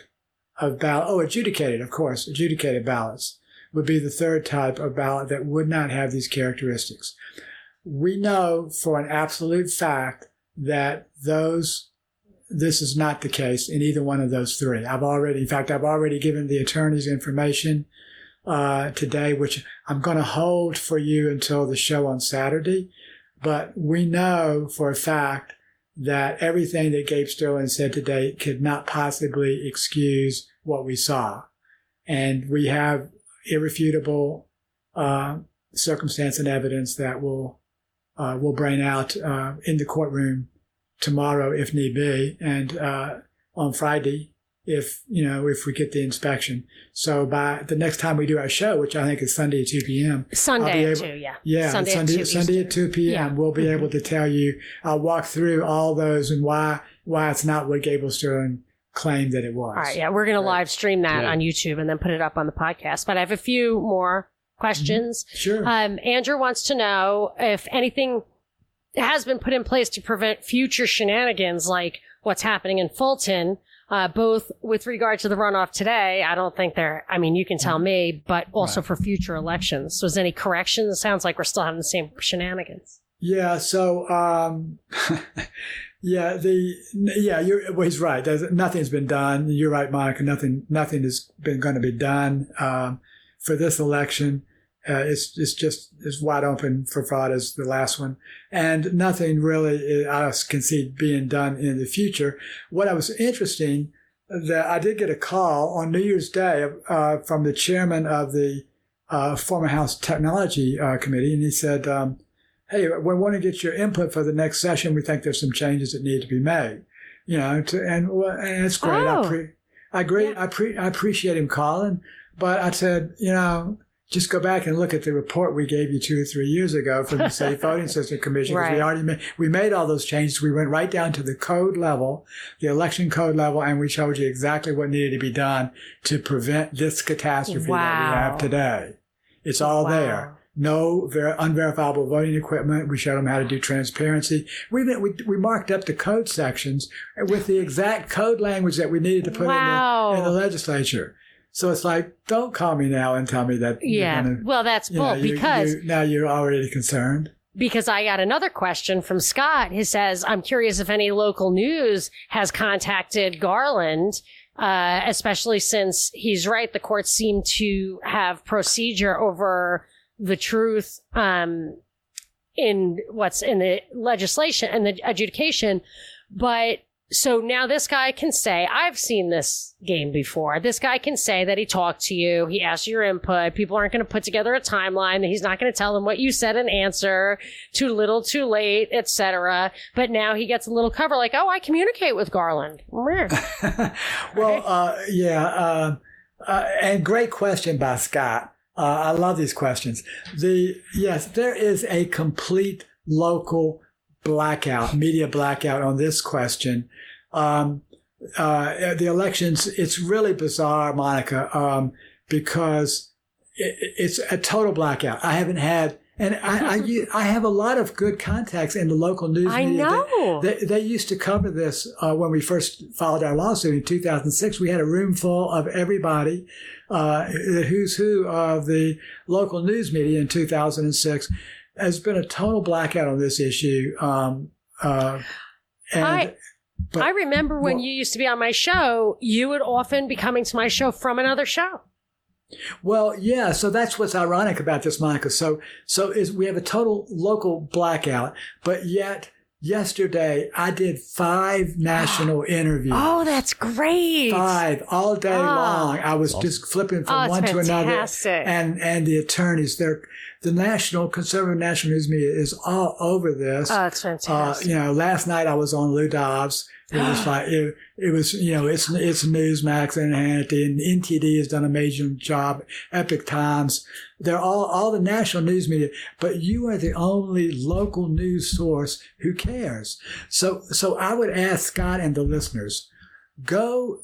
of ballot. Oh, adjudicated, of course, adjudicated ballots would be the third type of ballot that would not have these characteristics. We know for an absolute fact that those this is not the case in either one of those three. I've already, in fact, I've already given the attorneys information uh, today, which I'm going to hold for you until the show on Saturday. But we know for a fact that everything that Gabe Sterling said today could not possibly excuse what we saw. And we have irrefutable uh, circumstance and evidence that will uh, will bring out uh, in the courtroom tomorrow if need be, and uh, on Friday if you know if we get the inspection. So by the next time we do our show, which I think is Sunday at two p.m.
Sunday able, at two, yeah,
yeah, Sunday, Sunday, at two, Sunday at two p.m. Yeah. We'll be mm-hmm. able to tell you. I'll walk through all those and why why it's not what Gabriel Sterling claimed that it was.
All right, yeah, we're going right. to live stream that yeah. on YouTube and then put it up on the podcast. But I have a few more questions.
Mm-hmm. Sure.
Um, Andrew wants to know if anything has been put in place to prevent future shenanigans like what's happening in Fulton. Uh, both with regard to the runoff today, I don't think there, I mean, you can tell mm-hmm. me, but also right. for future elections. So is there any corrections? It sounds like we're still having the same shenanigans.
Yeah. So, um, Yeah, the yeah, you're well, he's right. There's, nothing's been done. You're right, Monica. Nothing, nothing has been going to be done um, for this election. Uh, it's it's just as wide open for fraud as the last one, and nothing really uh, I can see being done in the future. What I was interesting that I did get a call on New Year's Day uh, from the chairman of the uh, former House Technology uh, Committee, and he said. Um, hey, we want to get your input for the next session. We think there's some changes that need to be made. You know, to, and, and it's great.
Oh.
I, pre, I agree. Yeah. I, pre, I appreciate him calling, but I said, you know, just go back and look at the report we gave you two or three years ago from the Safe Voting System Commission. Right. We already made, we made all those changes. We went right down to the code level, the election code level, and we showed you exactly what needed to be done to prevent this catastrophe wow. that we have today. It's all wow. there no ver- unverifiable voting equipment. We showed them how to do transparency. We, we, we marked up the code sections with the exact code language that we needed to put wow. in, the, in the legislature. So it's like, don't call me now and tell me that.
Yeah. Gonna, well, that's bull know, because
you, you, now you're already concerned.
Because I got another question from Scott. He says, I'm curious if any local news has contacted Garland, uh, especially since he's right. The courts seem to have procedure over the truth um, in what's in the legislation and the adjudication. But so now this guy can say, I've seen this game before. This guy can say that he talked to you. He asked your input. People aren't going to put together a timeline. He's not going to tell them what you said and answer. Too little, too late, etc. But now he gets a little cover like, oh, I communicate with Garland.
well, uh, yeah. Uh, uh, and great question by Scott. Uh, I love these questions. The yes, there is a complete local blackout, media blackout on this question. Um, uh, the elections, it's really bizarre, Monica, um, because it, it's a total blackout. I haven't had, and I, I, I, have a lot of good contacts in the local news
I
media.
know.
They, they, they used to cover this uh, when we first filed our lawsuit in 2006. We had a room full of everybody, uh, the who's who of the local news media in 2006. Has been a total blackout on this issue. Um, uh, and,
I,
but-
I remember when
well-
you used to be on my show, you would often be coming to my show from another show.
Well, yeah. So that's what's ironic about this, Monica. So, so is we have a total local blackout, but yet yesterday I did five national interviews.
Oh, that's great.
Five all day
Oh.
long. I was just flipping from
Oh, it's
one to another,
fantastic.
and and the attorneys, they're the national conservative national news media is all over this.
Oh, that's
Uh,
fantastic.
you know, last night I was on Lou Dobbs. It was like it, it was, you know, it's it's Newsmax and Hannity and NTD has done a major job. Epoch Times, they're all all the national news media, but you are the only local news source who cares. So so I would ask Scott and the listeners, go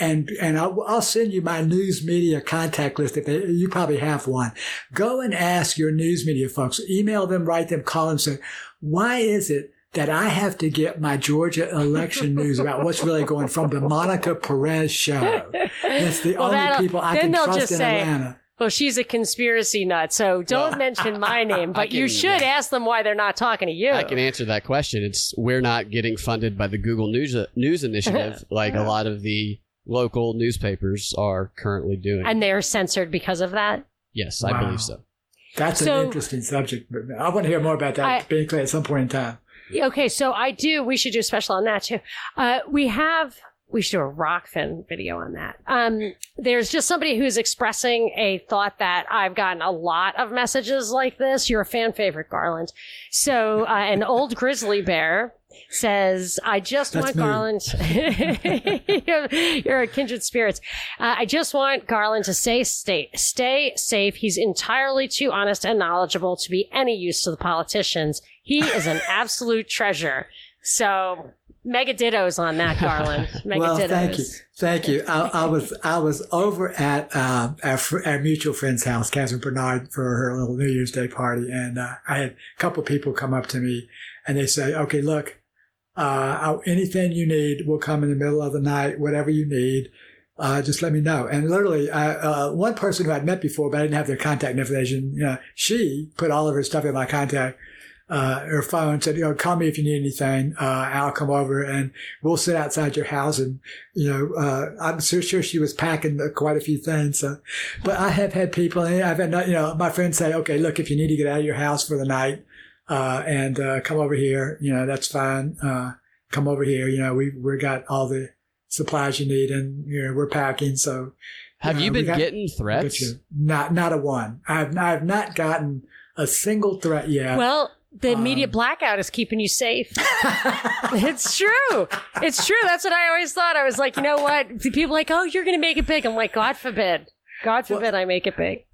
and and I'll, I'll send you my news media contact list. If they, you probably have one, go and ask your news media folks. Email them, write them, call them, say, why is it that I have to get my Georgia election news about what's really going from the Monica Perez show? That's the
Well,
only people I can trust in
say,
Atlanta.
well, she's a conspiracy nut, so don't
Well,
mention my name, but you
can-
should ask them why they're not talking to you.
I can answer that question. It's we're not getting funded by the Google News uh, News Initiative like a lot of the local newspapers are currently doing.
and they're censored because of that.
yes, I believe so.
That's
So-
an interesting subject. I want to hear more about that.
I-
being clear at some point in time.
Okay, so I do. We should do a special on that too. Uh, we have. We should do a Rokfin video on that. Um, there's just somebody who's expressing a thought that I've gotten a lot of messages like this. You're a fan favorite, Garland. So, uh, an old grizzly bear says, I just
That's
want
me.
Garland. you're, a kindred spirits. Uh, I just want Garland to stay, stay, stay safe. He's entirely too honest and knowledgeable to be any use to the politicians. He is an absolute treasure. So, mega dittos on that, Garland. Mega
well,
dittos.
thank you, thank you. I, I was I was over at um, our, fr- our mutual friend's house, Catherine Bernard, for her little New Year's Day party, and uh, I had a couple people come up to me, and they say, "Okay, look, uh, anything you need, we'll come in the middle of the night, whatever you need." Uh, just let me know. And literally, I, uh, one person who I'd met before, but I didn't have their contact information, you know, she put all of her stuff in my contact uh, her phone said, you know, call me if you need anything. Uh, I'll come over and we'll sit outside your house. And, you know, uh, I'm so sure she was packing uh, quite a few things. So, but I have had people and I've had, you know, my friends say, okay, look, if you need to get out of your house for the night, uh, and, uh, come over here, you know, that's fine. Uh, come over here. You know, we, we got all the supplies you need and, you know, we're packing. So
Have
Yeah,
you been
got-
getting threats?
Not, not a one. I've, I've not gotten a single threat yet.
Well, the immediate
Um,
blackout is keeping you safe. it's true. It's true. That's what I always thought. I was like, you know what? People are like, oh, you're going to make it big. I'm like, God forbid. God forbid I make it big.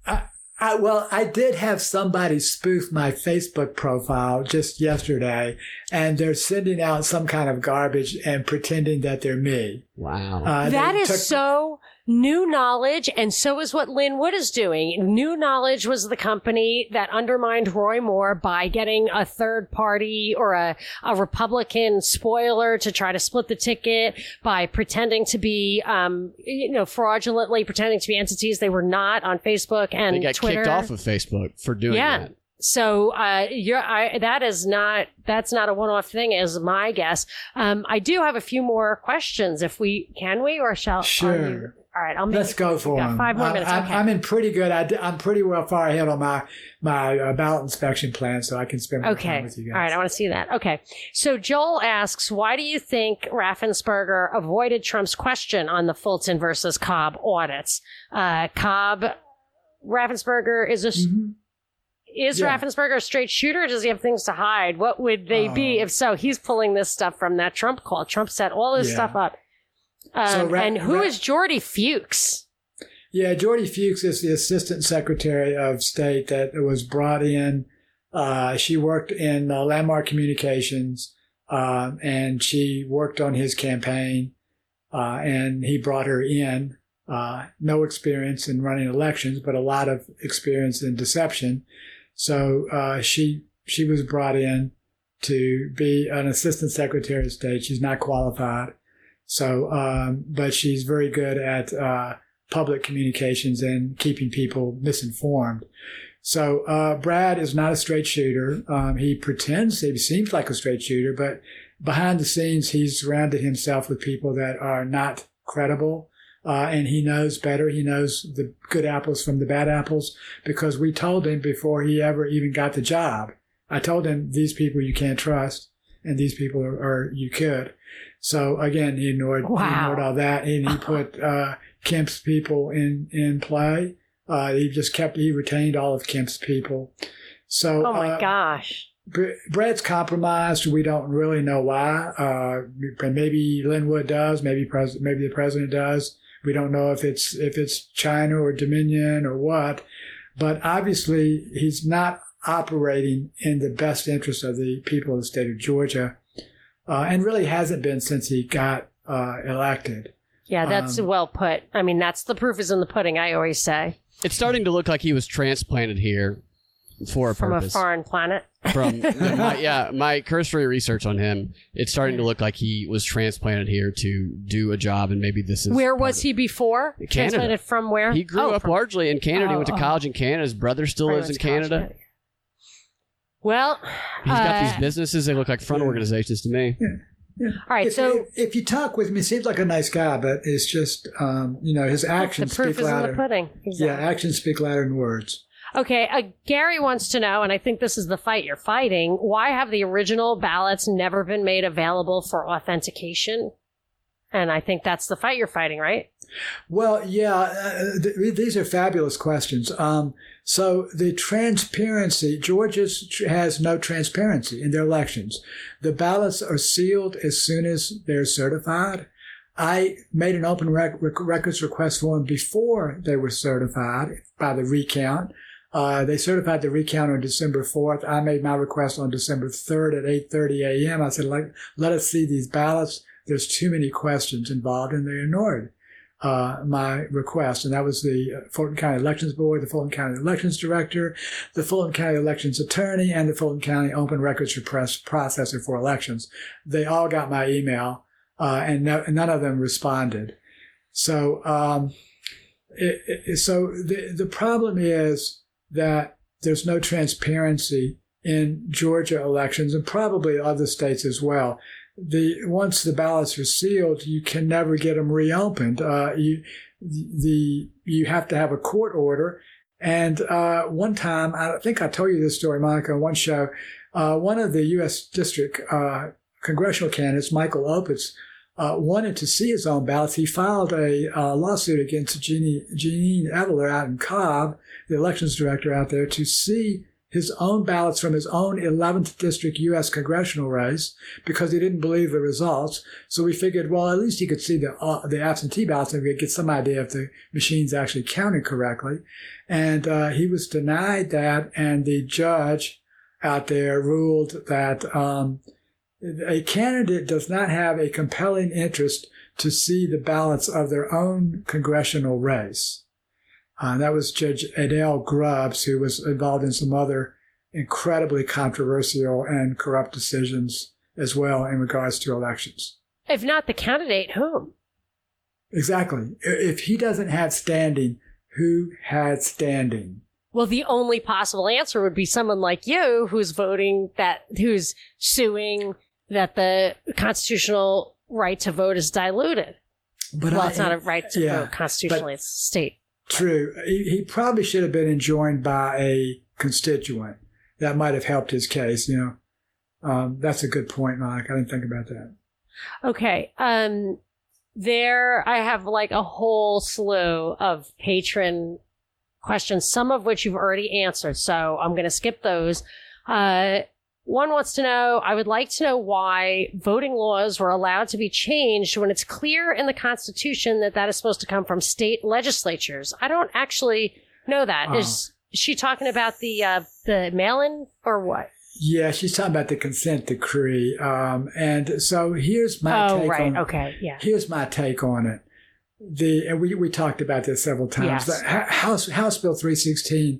I, well, I did have somebody spoof my Facebook profile just yesterday, and they're sending out some kind of garbage and pretending that they're me.
Wow.
Uh,
That
they
is
took-
so new knowledge, and so is what Lin Wood is doing. New Knowledge was the company that undermined Roy Moore by getting a third party or a, a Republican spoiler to try to split the ticket by pretending to be, um, you know, fraudulently pretending to be entities they were not on Facebook and
they got
Twitter.
kicked off of Facebook for doing
Yeah.
that.
So uh, you're I, that is not that's not a one-off thing, is my guess. Um, I do have a few more questions. If we can we or shall are you-
Sure.
All right, I'll make
Let's
it
go for him.
Five more
I'm,
minutes.
I'm,
okay.
I'm in pretty good. I, am pretty well far ahead on my my uh, ballot inspection plan, so I can spend more
Okay.
time with you guys.
All right. I want to see that. Okay. So Joel asks, why do you think Raffensperger avoided Trump's question on the Fulton versus Cobb audits? Uh, Cobb, Raffensperger is a
Mhm.
is
Yeah.
Raffensperger a straight shooter? Or does he have things to hide? What would they be
Oh.
if so? He's pulling this stuff from that Trump call. Trump set all this
Yeah.
stuff up. Um,
So Ra-
and who
Ra-
is Jordy Fuchs?
Yeah, Jordy Fuchs is the Assistant Secretary of State that was brought in. Uh, she worked in uh, Landmark Communications, uh, and she worked on his campaign, uh, and he brought her in. Uh, no experience in running elections, but a lot of experience in deception. So uh, she she was brought in to be an Assistant Secretary of State. She's not qualified, so um, but she's very good at. Uh, public communications and keeping people misinformed. So uh, Brad is not a straight shooter. Um, he pretends he seems like a straight shooter, but behind the scenes, he's surrounded himself with people that are not credible. Uh, and he knows better. He knows the good apples from the bad apples because we told him before he ever even got the job. I told him these people you can't trust, and these people are, are you could. So again, he ignored, he ignored all that, and he put uh, Kemp's people in in play. Uh, he just kept he retained all of Kemp's people. So
Oh my
uh,
gosh.
Br- Brad's compromised. We don't really know why. Uh, maybe Lin Wood does. Maybe pres- maybe the president does. We don't know if it's if it's China or Dominion or what. But obviously, he's not operating in the best interest of the people of the state of Georgia, uh, and really hasn't been since he got uh, elected.
Yeah, that's
um,
well put. I mean, that's the proof is in the pudding, I always say,
It's starting to look like he was transplanted here for a
from a
purpose.
foreign planet.
From my, yeah, my cursory research on him, it's starting to look like he was transplanted here to do a job, and maybe this is
Where was he before?
Canada.
Transplanted from where?
He grew
Oh,
up
from-
largely in Canada. he went to
Oh, oh.
college in Canada. His brother still lives in
went to college,
Canada.
Well,
He's got
uh,
these businesses. They look like front
Yeah.
organizations to me. Yeah.
all right.
If,
So
if, if you talk with him, he seems like a nice guy, but it's just um, you know his actions
the
actions
proof
speak
is in
louder.
the pudding. Exactly.
Yeah, actions speak louder than words.
Okay, uh, Gary wants to know, and I think this is the fight you're fighting. Why have the original ballots never been made available for authentication? And I think that's the fight you're fighting, right?
Well, yeah, uh, th- these are fabulous questions. Um, so the transparency, Georgia has no transparency in their elections. The ballots are sealed as soon as they're certified. I made an open rec- rec- records request for them before they were certified by the recount. Uh, they certified the recount on December 4th. I made my request on December 3rd at 8.30 a.m. I said, let, let us see these ballots. There's too many questions involved and they ignored uh, my request. And that was the uh, Fulton County Elections Board, the Fulton County Elections Director, the Fulton County Elections Attorney, and the Fulton County Open Records Processor for Elections. They all got my email, uh, and, no, none of them responded. So, um, it, it, so the, the problem is that there's no transparency in Georgia elections and probably other states as well the once the ballots are sealed, you can never get them reopened. Uh, you the you have to have a court order. And uh, one time, I think I told you this story, Monica, on one show. Uh, one of the U.S. district uh, congressional candidates, Michael Opitz, uh, wanted to see his own ballots. He filed a uh, lawsuit against Jeannie, Janine Eveler out in Cobb, the elections director out there, to see his own ballots from his own 11th district U.S. congressional race because he didn't believe the results. So we figured, well, at least he could see the uh, the absentee ballots and we could get some idea if the machine's actually counted correctly. And uh, he was denied that, and the judge out there ruled that um, a candidate does not have a compelling interest to see the ballots of their own congressional race. Uh, that was Judge Adele Grubbs, who was involved in some other incredibly controversial and corrupt decisions as well in regards to elections.
If not the candidate, whom?
Exactly. If he doesn't have standing, who had standing?
Well, the only possible answer would be someone like you who's voting that, who's suing that the constitutional right to vote is diluted.
But
well,
I-
it's not a right to
yeah,
vote constitutionally; it's state.
True. He, he probably should have been enjoined by a constituent. That might have helped his case. You know, um, that's a good point, Mike. I didn't think about that.
Okay. Um, there, I have like a whole slew of patron questions, some of which you've already answered. So I'm going to skip those. Uh, one wants to know, I would like to know why voting laws were allowed to be changed when it's clear in the Constitution that that is supposed to come from state legislatures. I don't actually know that. Is
Oh.
she talking about the, uh, the mail-in or what?
Yeah, she's talking about the consent decree. Um, and so here's my
oh,
take
right.
on
Okay. Yeah.
Here's my take on it. The and we, we talked about this several times.
Yes.
The House House Bill 316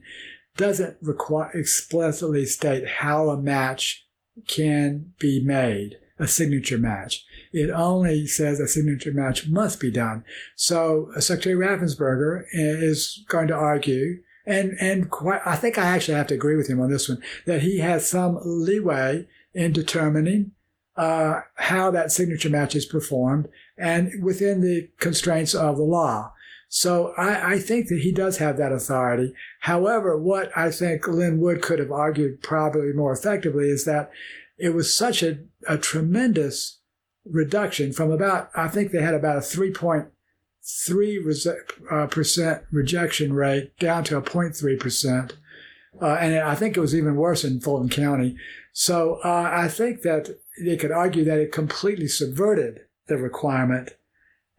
doesn't require explicitly state how a match can be made, a signature match. It only says a signature match must be done. So uh, Secretary Raffensperger is going to argue, and and quite, I think I actually have to agree with him on this one, that he has some leeway in determining uh, how that signature match is performed and within the constraints of the law. So I, I think that he does have that authority. However, what I think Lin Wood could have argued probably more effectively is that it was such a, a tremendous reduction from about, I think they had about a 3.3 rese- uh, percent rejection rate down to a 0.3 percent. Uh, and I think it was even worse in Fulton County. So uh, I think that they could argue that it completely subverted the requirement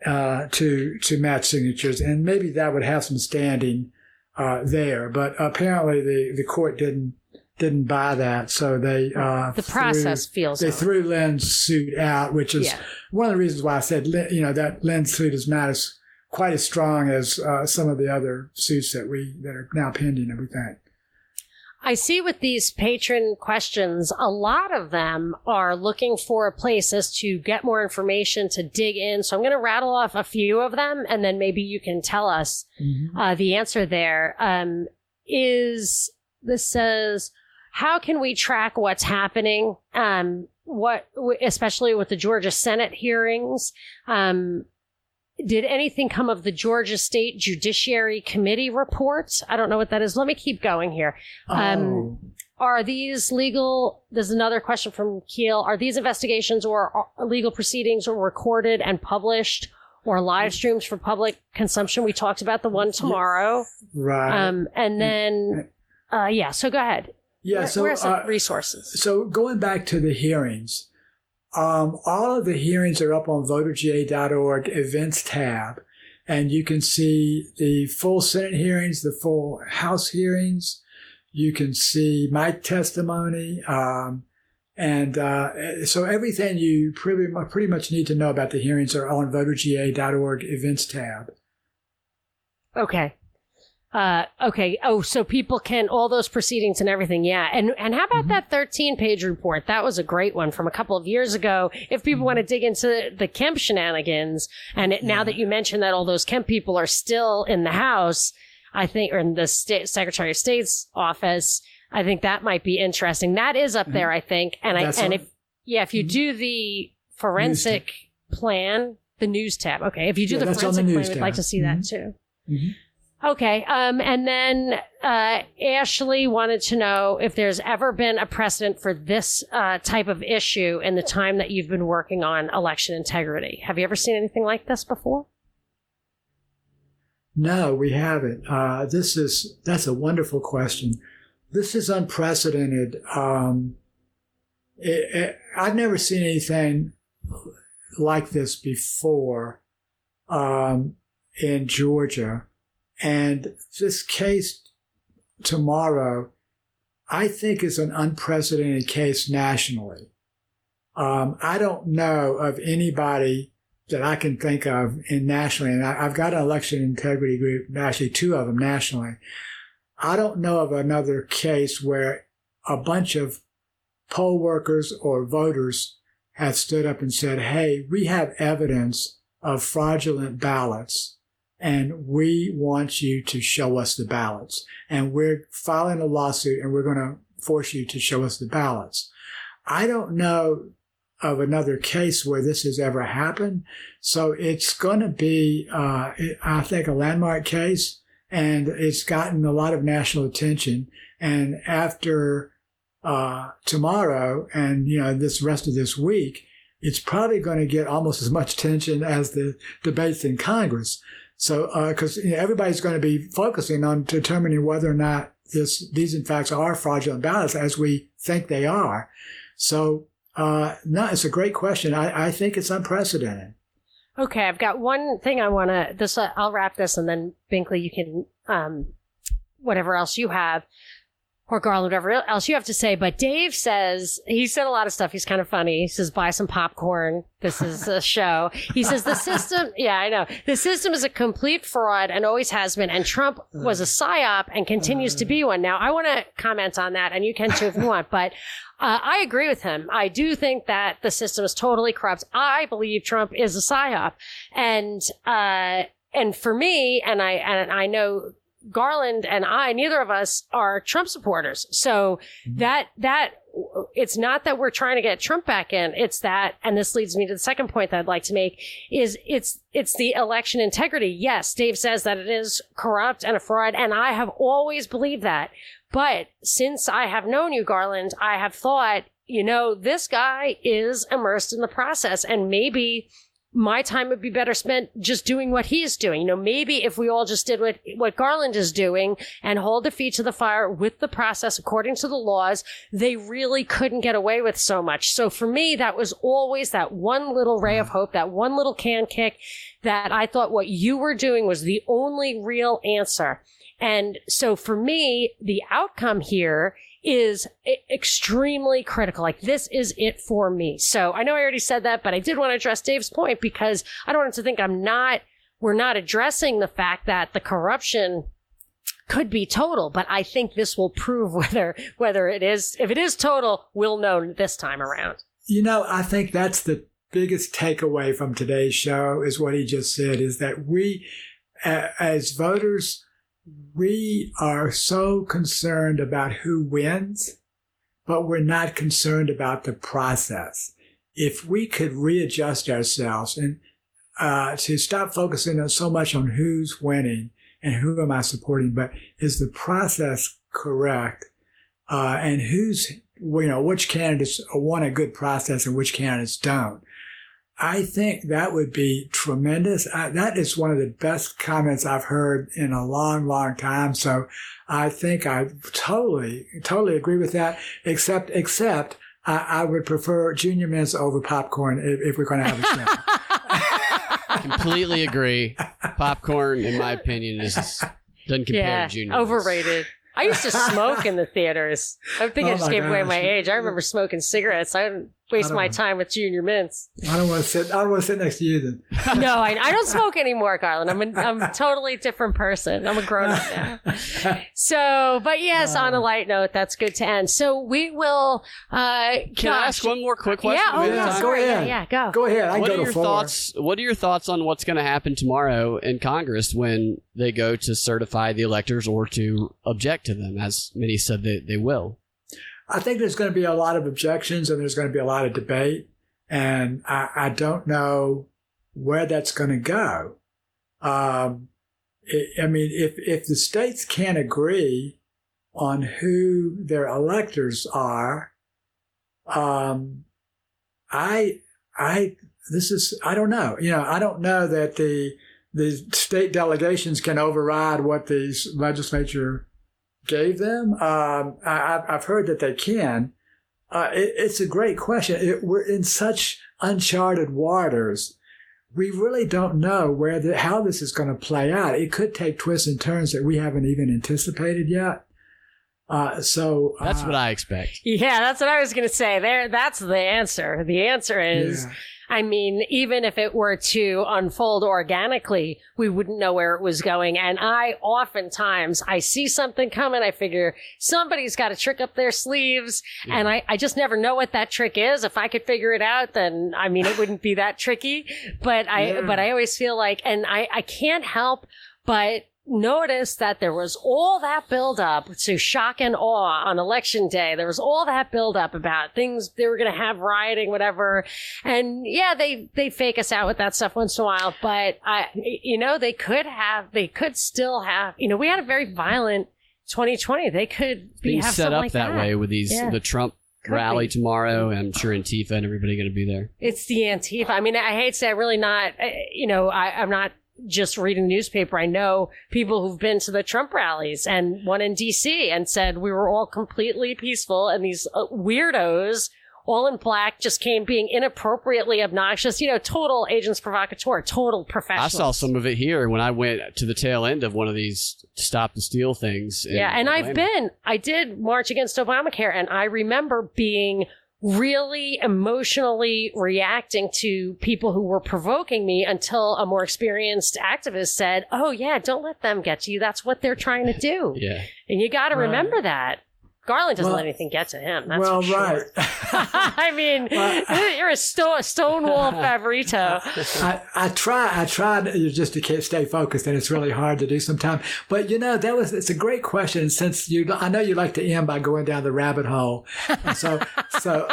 uh, to to match signatures, and maybe that would have some standing uh, there. But apparently, the, the court didn't didn't buy that, so they uh,
The
threw-
process feels
they threw Lin's suit out, which is
Yeah.
one of the reasons why I said you know that Lin's suit is not as quite as strong as uh, some of the other suits that we that are now pending. and We think.
I see with these patron questions, a lot of them are looking for places to get more information to dig in. So I'm going to rattle off a few of them and then maybe you can tell us uh, the answer there. Um, is this says, how can we track what's happening? Um, what, especially with the Georgia Senate hearings? Um, did anything come of the Georgia State Judiciary Committee report? I don't know what that is. Let me keep going here. Um,
oh,
Are these legal? There's another question from Keel. Are these investigations or uh, legal proceedings or recorded and published or live streams for public consumption? We talked about the one tomorrow.
right.
Um, and then, uh, yeah, so go ahead.
yeah.
Where-
so uh,
resources?
So going back to the hearings, um, all of the hearings are up on voterga.org events tab, and you can see the full Senate hearings, the full House hearings. You can see my testimony, um, and uh, so everything you pretty pretty much need to know about the hearings are on voterga.org events tab.
Okay. Uh, okay. Oh, so people can all those proceedings and everything. Yeah. And and how about mm-hmm. that 13 page report? That was a great one from a couple of years ago. If people want to mm-hmm. dig into the Kemp shenanigans, and it, now that you mentioned that all those Kemp people are still in the House, I think, or in the state Secretary of State's office, I think that might be interesting. That is up there, mm-hmm. I think. And I and if yeah, if you do the forensic plan, the news tab. Okay, if you do
Yeah,
the
that's on the
forensic plan,
news
we'd like to see that too. Okay. Um, and then uh, Ashley wanted to know if there's ever been a precedent for this uh, type of issue in the time that you've been working on election integrity. Have you ever seen anything like this before?
No, we haven't. Uh, this is that's a wonderful question. This is unprecedented. Um, it, it, I've never seen anything like this before um, in Georgia, and this case tomorrow, I think, is an unprecedented case nationally. Um, I don't know of anybody that I can think of in nationally, and I, I've got an election integrity group, actually two of them nationally. I don't know of another case where a bunch of poll workers or voters have stood up and said, Hey, we have evidence of fraudulent ballots and we want you to show us the ballots and we're filing a lawsuit and we're going to force you to show us the ballots. I don't know of another case where this has ever happened. So it's going to be, uh, I think, a landmark case, and it's gotten a lot of national attention. And after uh, tomorrow, and you know, this rest of this week, it's probably going to get almost as much attention as the debates in Congress. So, because uh, you know, everybody's going to be focusing on determining whether or not this these in fact are fraudulent ballots, as we think they are. So, uh, no, it's a great question. I, I think it's unprecedented.
Okay, I've got one thing I want to. This uh, I'll wrap this, and then Binkley, you can um, whatever else you have or Garland, whatever else you have to say. But Dave says, he said a lot of stuff. He's kind of funny. He says, buy some popcorn. This is a show. He says, the system, yeah, I know. The system is a complete fraud and always has been. And Trump was a psyop and continues to be one. Now, I want to comment on that, and you can too if you want. But uh, I agree with him. I do think that the system is totally corrupt. I believe Trump is a psyop. And, uh, and for me, and I, and I know Garland and I, neither of us are Trump supporters. So mm-hmm. that, that, it's not that we're trying to get Trump back in. It's that, and this leads me to the second point that I'd like to make is it's, it's the election integrity. Yes, Dave says that it is corrupt and a fraud. And I have always believed that. But since I have known you, Garland, I have thought, you know, this guy is immersed in the process and maybe my time would be better spent just doing what he's doing. You know, maybe if we all just did what, what Garland is doing and hold the feet to the fire with the process according to the laws, they really couldn't get away with so much. So for me, that was always that one little ray of mm. hope, that one little can kick that I thought what you were doing was the only real answer. And so for me, the outcome here is extremely critical. Like this is it for me. So I know I already said that, but I did want to address Dave's point because I don't want to think I'm not, we're not addressing the fact that the corruption could be total, but I think this will prove whether, whether it is, if it is total, we'll know this time around.
You know, I think that's the biggest takeaway from today's show is what he just said is that we, as voters, we are so concerned about who wins, but we're not concerned about the process. If we could readjust ourselves and uh, to stop focusing on so much on who's winning and who am I supporting, but is the process correct? Uh, and who's, you know, which candidates want a good process and which candidates don't. I think that would be tremendous. I, that is one of the best comments I've heard in a long, long time. So I think I totally, totally agree with that. Except, except I, I would prefer junior mints over popcorn if, if we're going to have a
snack. Completely agree. Popcorn, in my opinion, is doesn't compare yeah, to junior.
Overrated. Mints. I used to smoke in the theaters. I think oh I just gave gosh. away my age. I remember smoking cigarettes. I didn't waste my time with junior mints.
I don't want to sit. I don't want to sit next to you then.
no, I, I don't smoke anymore, Garland. I'm a, I'm a totally different person. I'm a grown up now. So, but yes, on a uh. light note, that's good to end. So we will. Uh,
Can gosh, I ask one more quick question?
Yeah, oh, yeah,
go ahead.
Yeah, yeah, go.
Go ahead. I
what
are
your thoughts? What are your thoughts on what's going to happen tomorrow in Congress when they go to certify the electors or to object to them, as many said they, they will?
I think there's going to be a lot of objections and there's going to be a lot of debate. And I, I don't know where that's going to go. Um, it, I mean, if, if the states can't agree on who their electors are, um, I, I, this is, I don't know. You know, I don't know that the, the state delegations can override what the legislature gave them. Um, I, have heard that they can. Uh, it, it's a great question. It, we're in such uncharted waters. We really don't know where the, how this is going to play out. It could take twists and turns that we haven't even anticipated yet. Uh, so
that's
uh,
what I expect.
Yeah, that's what I was going to say. There, that's the answer. The answer is yeah. I mean, even if it were to unfold organically, we wouldn't know where it was going. And I oftentimes, I see something coming. I figure somebody's got a trick up their sleeves yeah. and I, I just never know what that trick is. If I could figure it out, then I mean, it wouldn't be that tricky, but I, yeah. but I always feel like, and I, I can't help but noticed that there was all that buildup to shock and awe on election day. There was all that buildup about things they were going to have rioting, whatever. And yeah, they, they fake us out with that stuff once in a while, but I, you know, they could have, they could still have, you know, we had a very violent 2020. They could be
set up
like
that, way with these
Yeah.
the Trump
Could
rally
be.
tomorrow. I'm sure Antifa and everybody going to be there.
It's the Antifa. I mean, I hate to say, I'm really not, uh, you know, I, I'm not just reading the newspaper. I know people who've been to the Trump rallies and one in DC and said we were all completely peaceful and these uh, weirdos all in black just came being inappropriately obnoxious, you know, total agents provocateur, total
professional.
I
saw some of it here when I went to the tail end of one of these stop and steal things.
Yeah, and I've been, I did march against Obamacare, and I remember being really emotionally reacting to people who were provoking me until a more experienced activist said, Oh, yeah, don't let them get to you. That's what they're trying to do.
Yeah.
And you got to
Right.
remember that. Garland doesn't
Well-
let anything get to him. That's
well,
sure.
right.
I mean,
Well-
you're a sto- stonewall favorito.
I, I try I try to, just to keep, stay focused, and it's really hard to do sometimes. But you know, that was it's a great question. Since you, I know you like to end by going down the rabbit hole. And so, so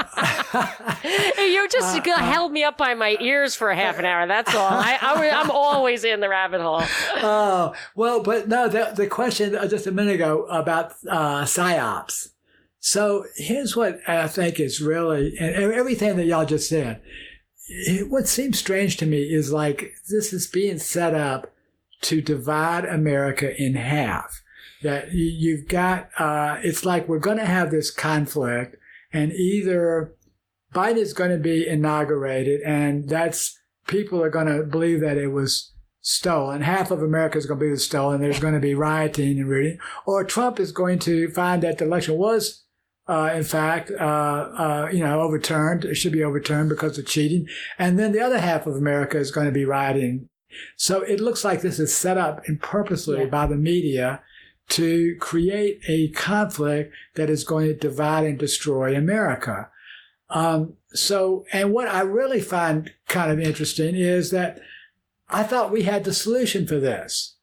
You just
Uh,
held me up by my ears for a half an hour. That's all. I, I, I'm always in the rabbit hole.
oh well, but no, the the question uh, just a minute ago about uh, psyops. So here's what I think is really, and everything that y'all just said. What seems strange to me is like this is being set up to divide America in half. That you- you've got, uh, it's like we're going to have this conflict, and either Biden is going to be inaugurated, and that's people are going to believe that it was stolen. Half of America is going to be stolen. There's going to be rioting and rooting, or Trump is going to find that the election was. Uh, in fact, uh, uh, you know, overturned. It should be overturned because of cheating. And then the other half of America is going to be rioting. So it looks like this is set up and purposely
Yeah.
by the media to create a conflict that is going to divide and destroy America. Um, so, and what I really find kind of interesting is that I thought we had the solution for this.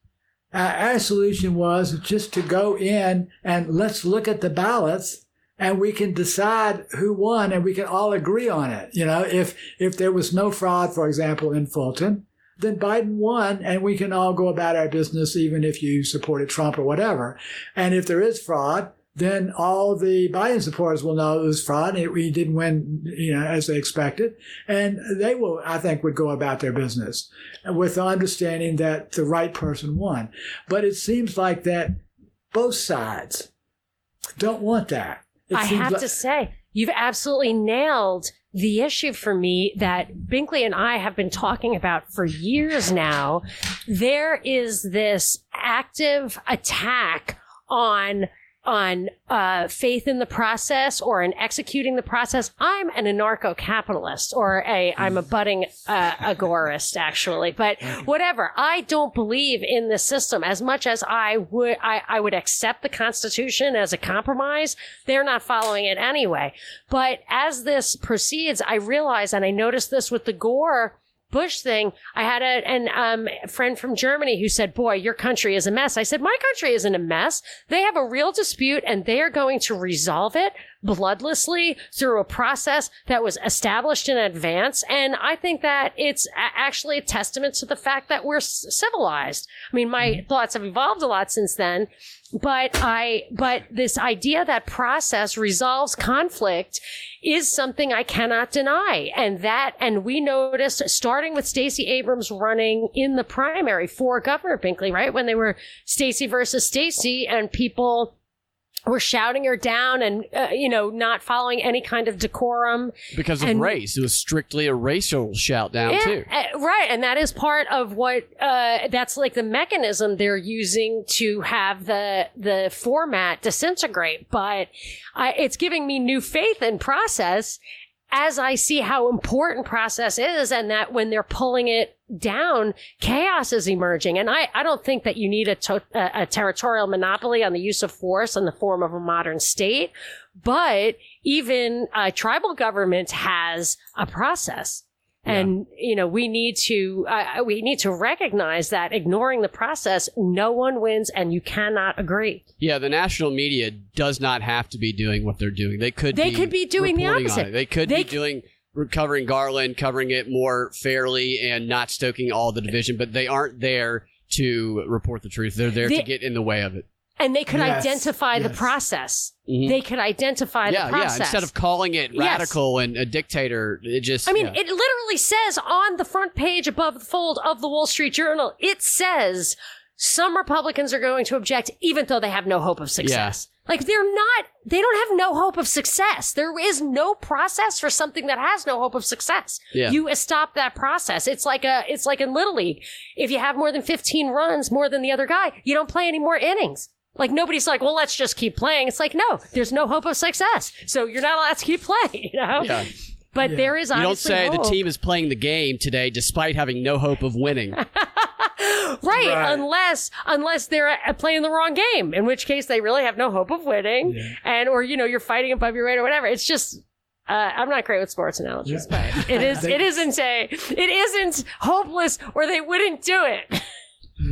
Uh, our solution was just to go in and let's look at the ballots and we can decide who won and we can all agree on it. You know, if, if there was no fraud, for example, in Fulton, then Biden won and we can all go about our business, even if you supported Trump or whatever. And if there is fraud, then all the Biden supporters will know it was fraud and we didn't win, you know, as they expected. And they will, I think, would go about their business with the understanding that the right person won. But it seems like that both sides don't want that. It
I have
like-
to say, you've absolutely nailed the issue for me that Binkley and I have been talking about for years now. There is this active attack on on uh, faith in the process or in executing the process. I'm an anarcho-capitalist or a I'm a budding uh, agorist actually, but whatever. I don't believe in the system as much as I would. I, I would accept the Constitution as a compromise. They're not following it anyway. But as this proceeds, I realize, and I noticed this with the Gore Bush thing, I had a an, um, friend from Germany who said, Boy, your country is a mess. I said, My country isn't a mess. They have a real dispute and they are going to resolve it bloodlessly through a process that was established in advance. And I think that it's actually a testament to the fact that we're civilized. I mean, my thoughts have evolved a lot since then, but I, but this idea that process resolves conflict is something I cannot deny. And that, and we noticed starting with Stacey Abrams running in the primary for Governor Binkley, right? When they were Stacey versus Stacey and people were shouting her down and, uh, you know, not following any kind of decorum.
Because of
And-
race. It was strictly a racial shout down,
Yeah,
too.
uh, right. And that is part of what, uh, that's like the mechanism they're using to have the, the format disintegrate. But I, it's giving me new faith in process as I see how important process is and that when they're pulling it down, chaos is emerging. And I, I don't think that you need a, to, a, a territorial monopoly on the use of force in the form of a modern state. But even uh, tribal government has a process. And you know we need to uh, we need to recognize that ignoring the process, no one wins, and you cannot agree.
Yeah, the national media does not have to be doing what they're doing. They could
They
be
could be doing the opposite.
it. They could
They
be
c-
doing covering Garland, covering it more fairly, and not stoking all the division. But they aren't there to report the truth. They're there
They-
to get in the way of it.
And they could
Yes,
identify the
yes.
process.
Mhm.
They could identify
yeah,
the process.
yeah. Instead of calling it
Yes.
radical and a dictator, it just.
I mean,
yeah.
it literally says on the front page above the fold of the Wall Street Journal, it says some Republicans are going to object even though they have no hope of success. Like they're not, they don't have no hope of success. There is no process for something that has no hope of success.
Yeah.
You stop that process. It's like a, it's like in Little League. If you have more than 15 runs more than the other guy, you don't play any more innings. Like nobody's like, well, let's just keep playing. It's like, no, there's no hope of success. So you're not allowed to keep playing, you know?
Yeah.
But
Yeah.
there is
You don't
obviously
say the team is playing the game today despite having no hope of winning.
right,
Right.
unless unless they're uh, playing the wrong game, in which case they really have no hope of winning,
Yeah.
and or you know you're fighting above your weight or whatever. It's just. Uh, I'm not great with sports analogies,
Yeah.
but it is.
They-
it isn't a. It isn't hopeless, or they wouldn't do it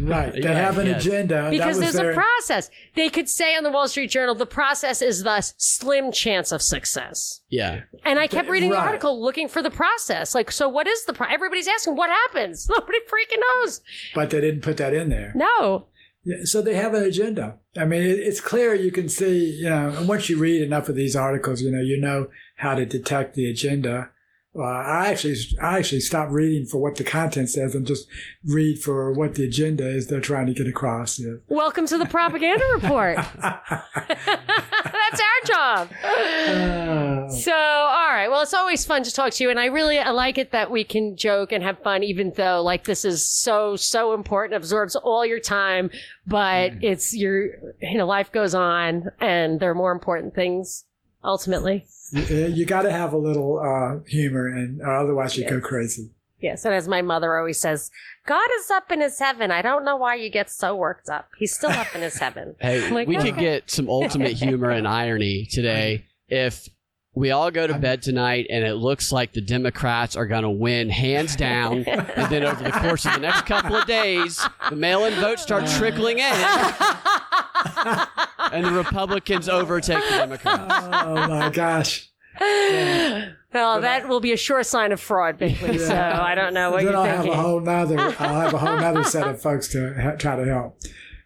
Right. They
Yeah,
have an
yes.
agenda.
because
that was
there's
their,
a process. They could say on the Wall Street Journal, the process is thus slim chance of success.
yeah.
And I kept reading the article looking for the process. Like, so what is the? Pro- Everybody's asking, what happens? Nobody freaking knows.
but they didn't put that in there.
No.
Yeah, so they have an agenda. I mean, it, it's clear you can see, you know, and once you read enough of these articles, you know, you know how to detect the agenda. Uh, I actually, I actually stop reading for what the content says and just read for what the agenda is they're trying to get across. Yeah.
Welcome to the propaganda report. That's our job.
Uh,
So, all right. Well, it's always fun to talk to you, and I really I like it that we can joke and have fun, even though like this is so so important, absorbs all your time. But it's your you know life goes on, and there are more important things ultimately.
you you got to have a little uh, humor, and or otherwise you go crazy.
Yes, and as my mother always says, God is up in his heaven. I don't know why you get so worked up. He's still up in his heaven.
Hey,
Like,
we could get some ultimate humor and irony today if we all go to bed tonight and it looks like the Democrats are going to win hands down. and then over the course of the next couple of days, the mail in votes start uh. trickling in and the Republicans overtake the Democrats.
Oh my gosh!
Well, that will be a sure sign of fraud, Binkley. So I don't know what
then
you're
I'll have a whole nother. I'll have a whole nother set of folks to ha- try to help.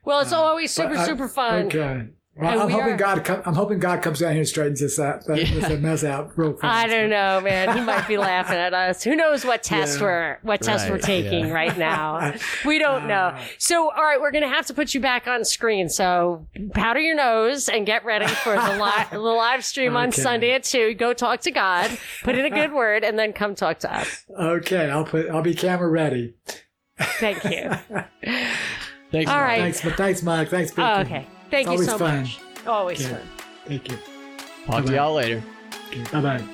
well, it's uh, always super,
I-
super fun.
Okay. Well, I'm
we
hoping
are-
God. Come, I'm hoping God comes down here and straightens this out, this mess out real quick.
I don't know, man. He might be laughing at us. Who knows what test
Yeah.
we're what test
Right,
we're taking
yeah.
right now? We don't know.
Ah.
So, all right, we're gonna have to put you back on screen. So, powder your nose and get ready for the live the live stream on Sunday at two. Go talk to God, put in a good word, and then come talk to us.
Okay, I'll put. I'll be camera ready.
Thank you.
Thanks.
All
Mark.
right.
Thanks, thanks, Mike. Thanks,
Oh, okay. Thank
It's
you so
fun.
much. Always
Okay.
fun.
Thank you.
Talk to y'all later.
Bye bye.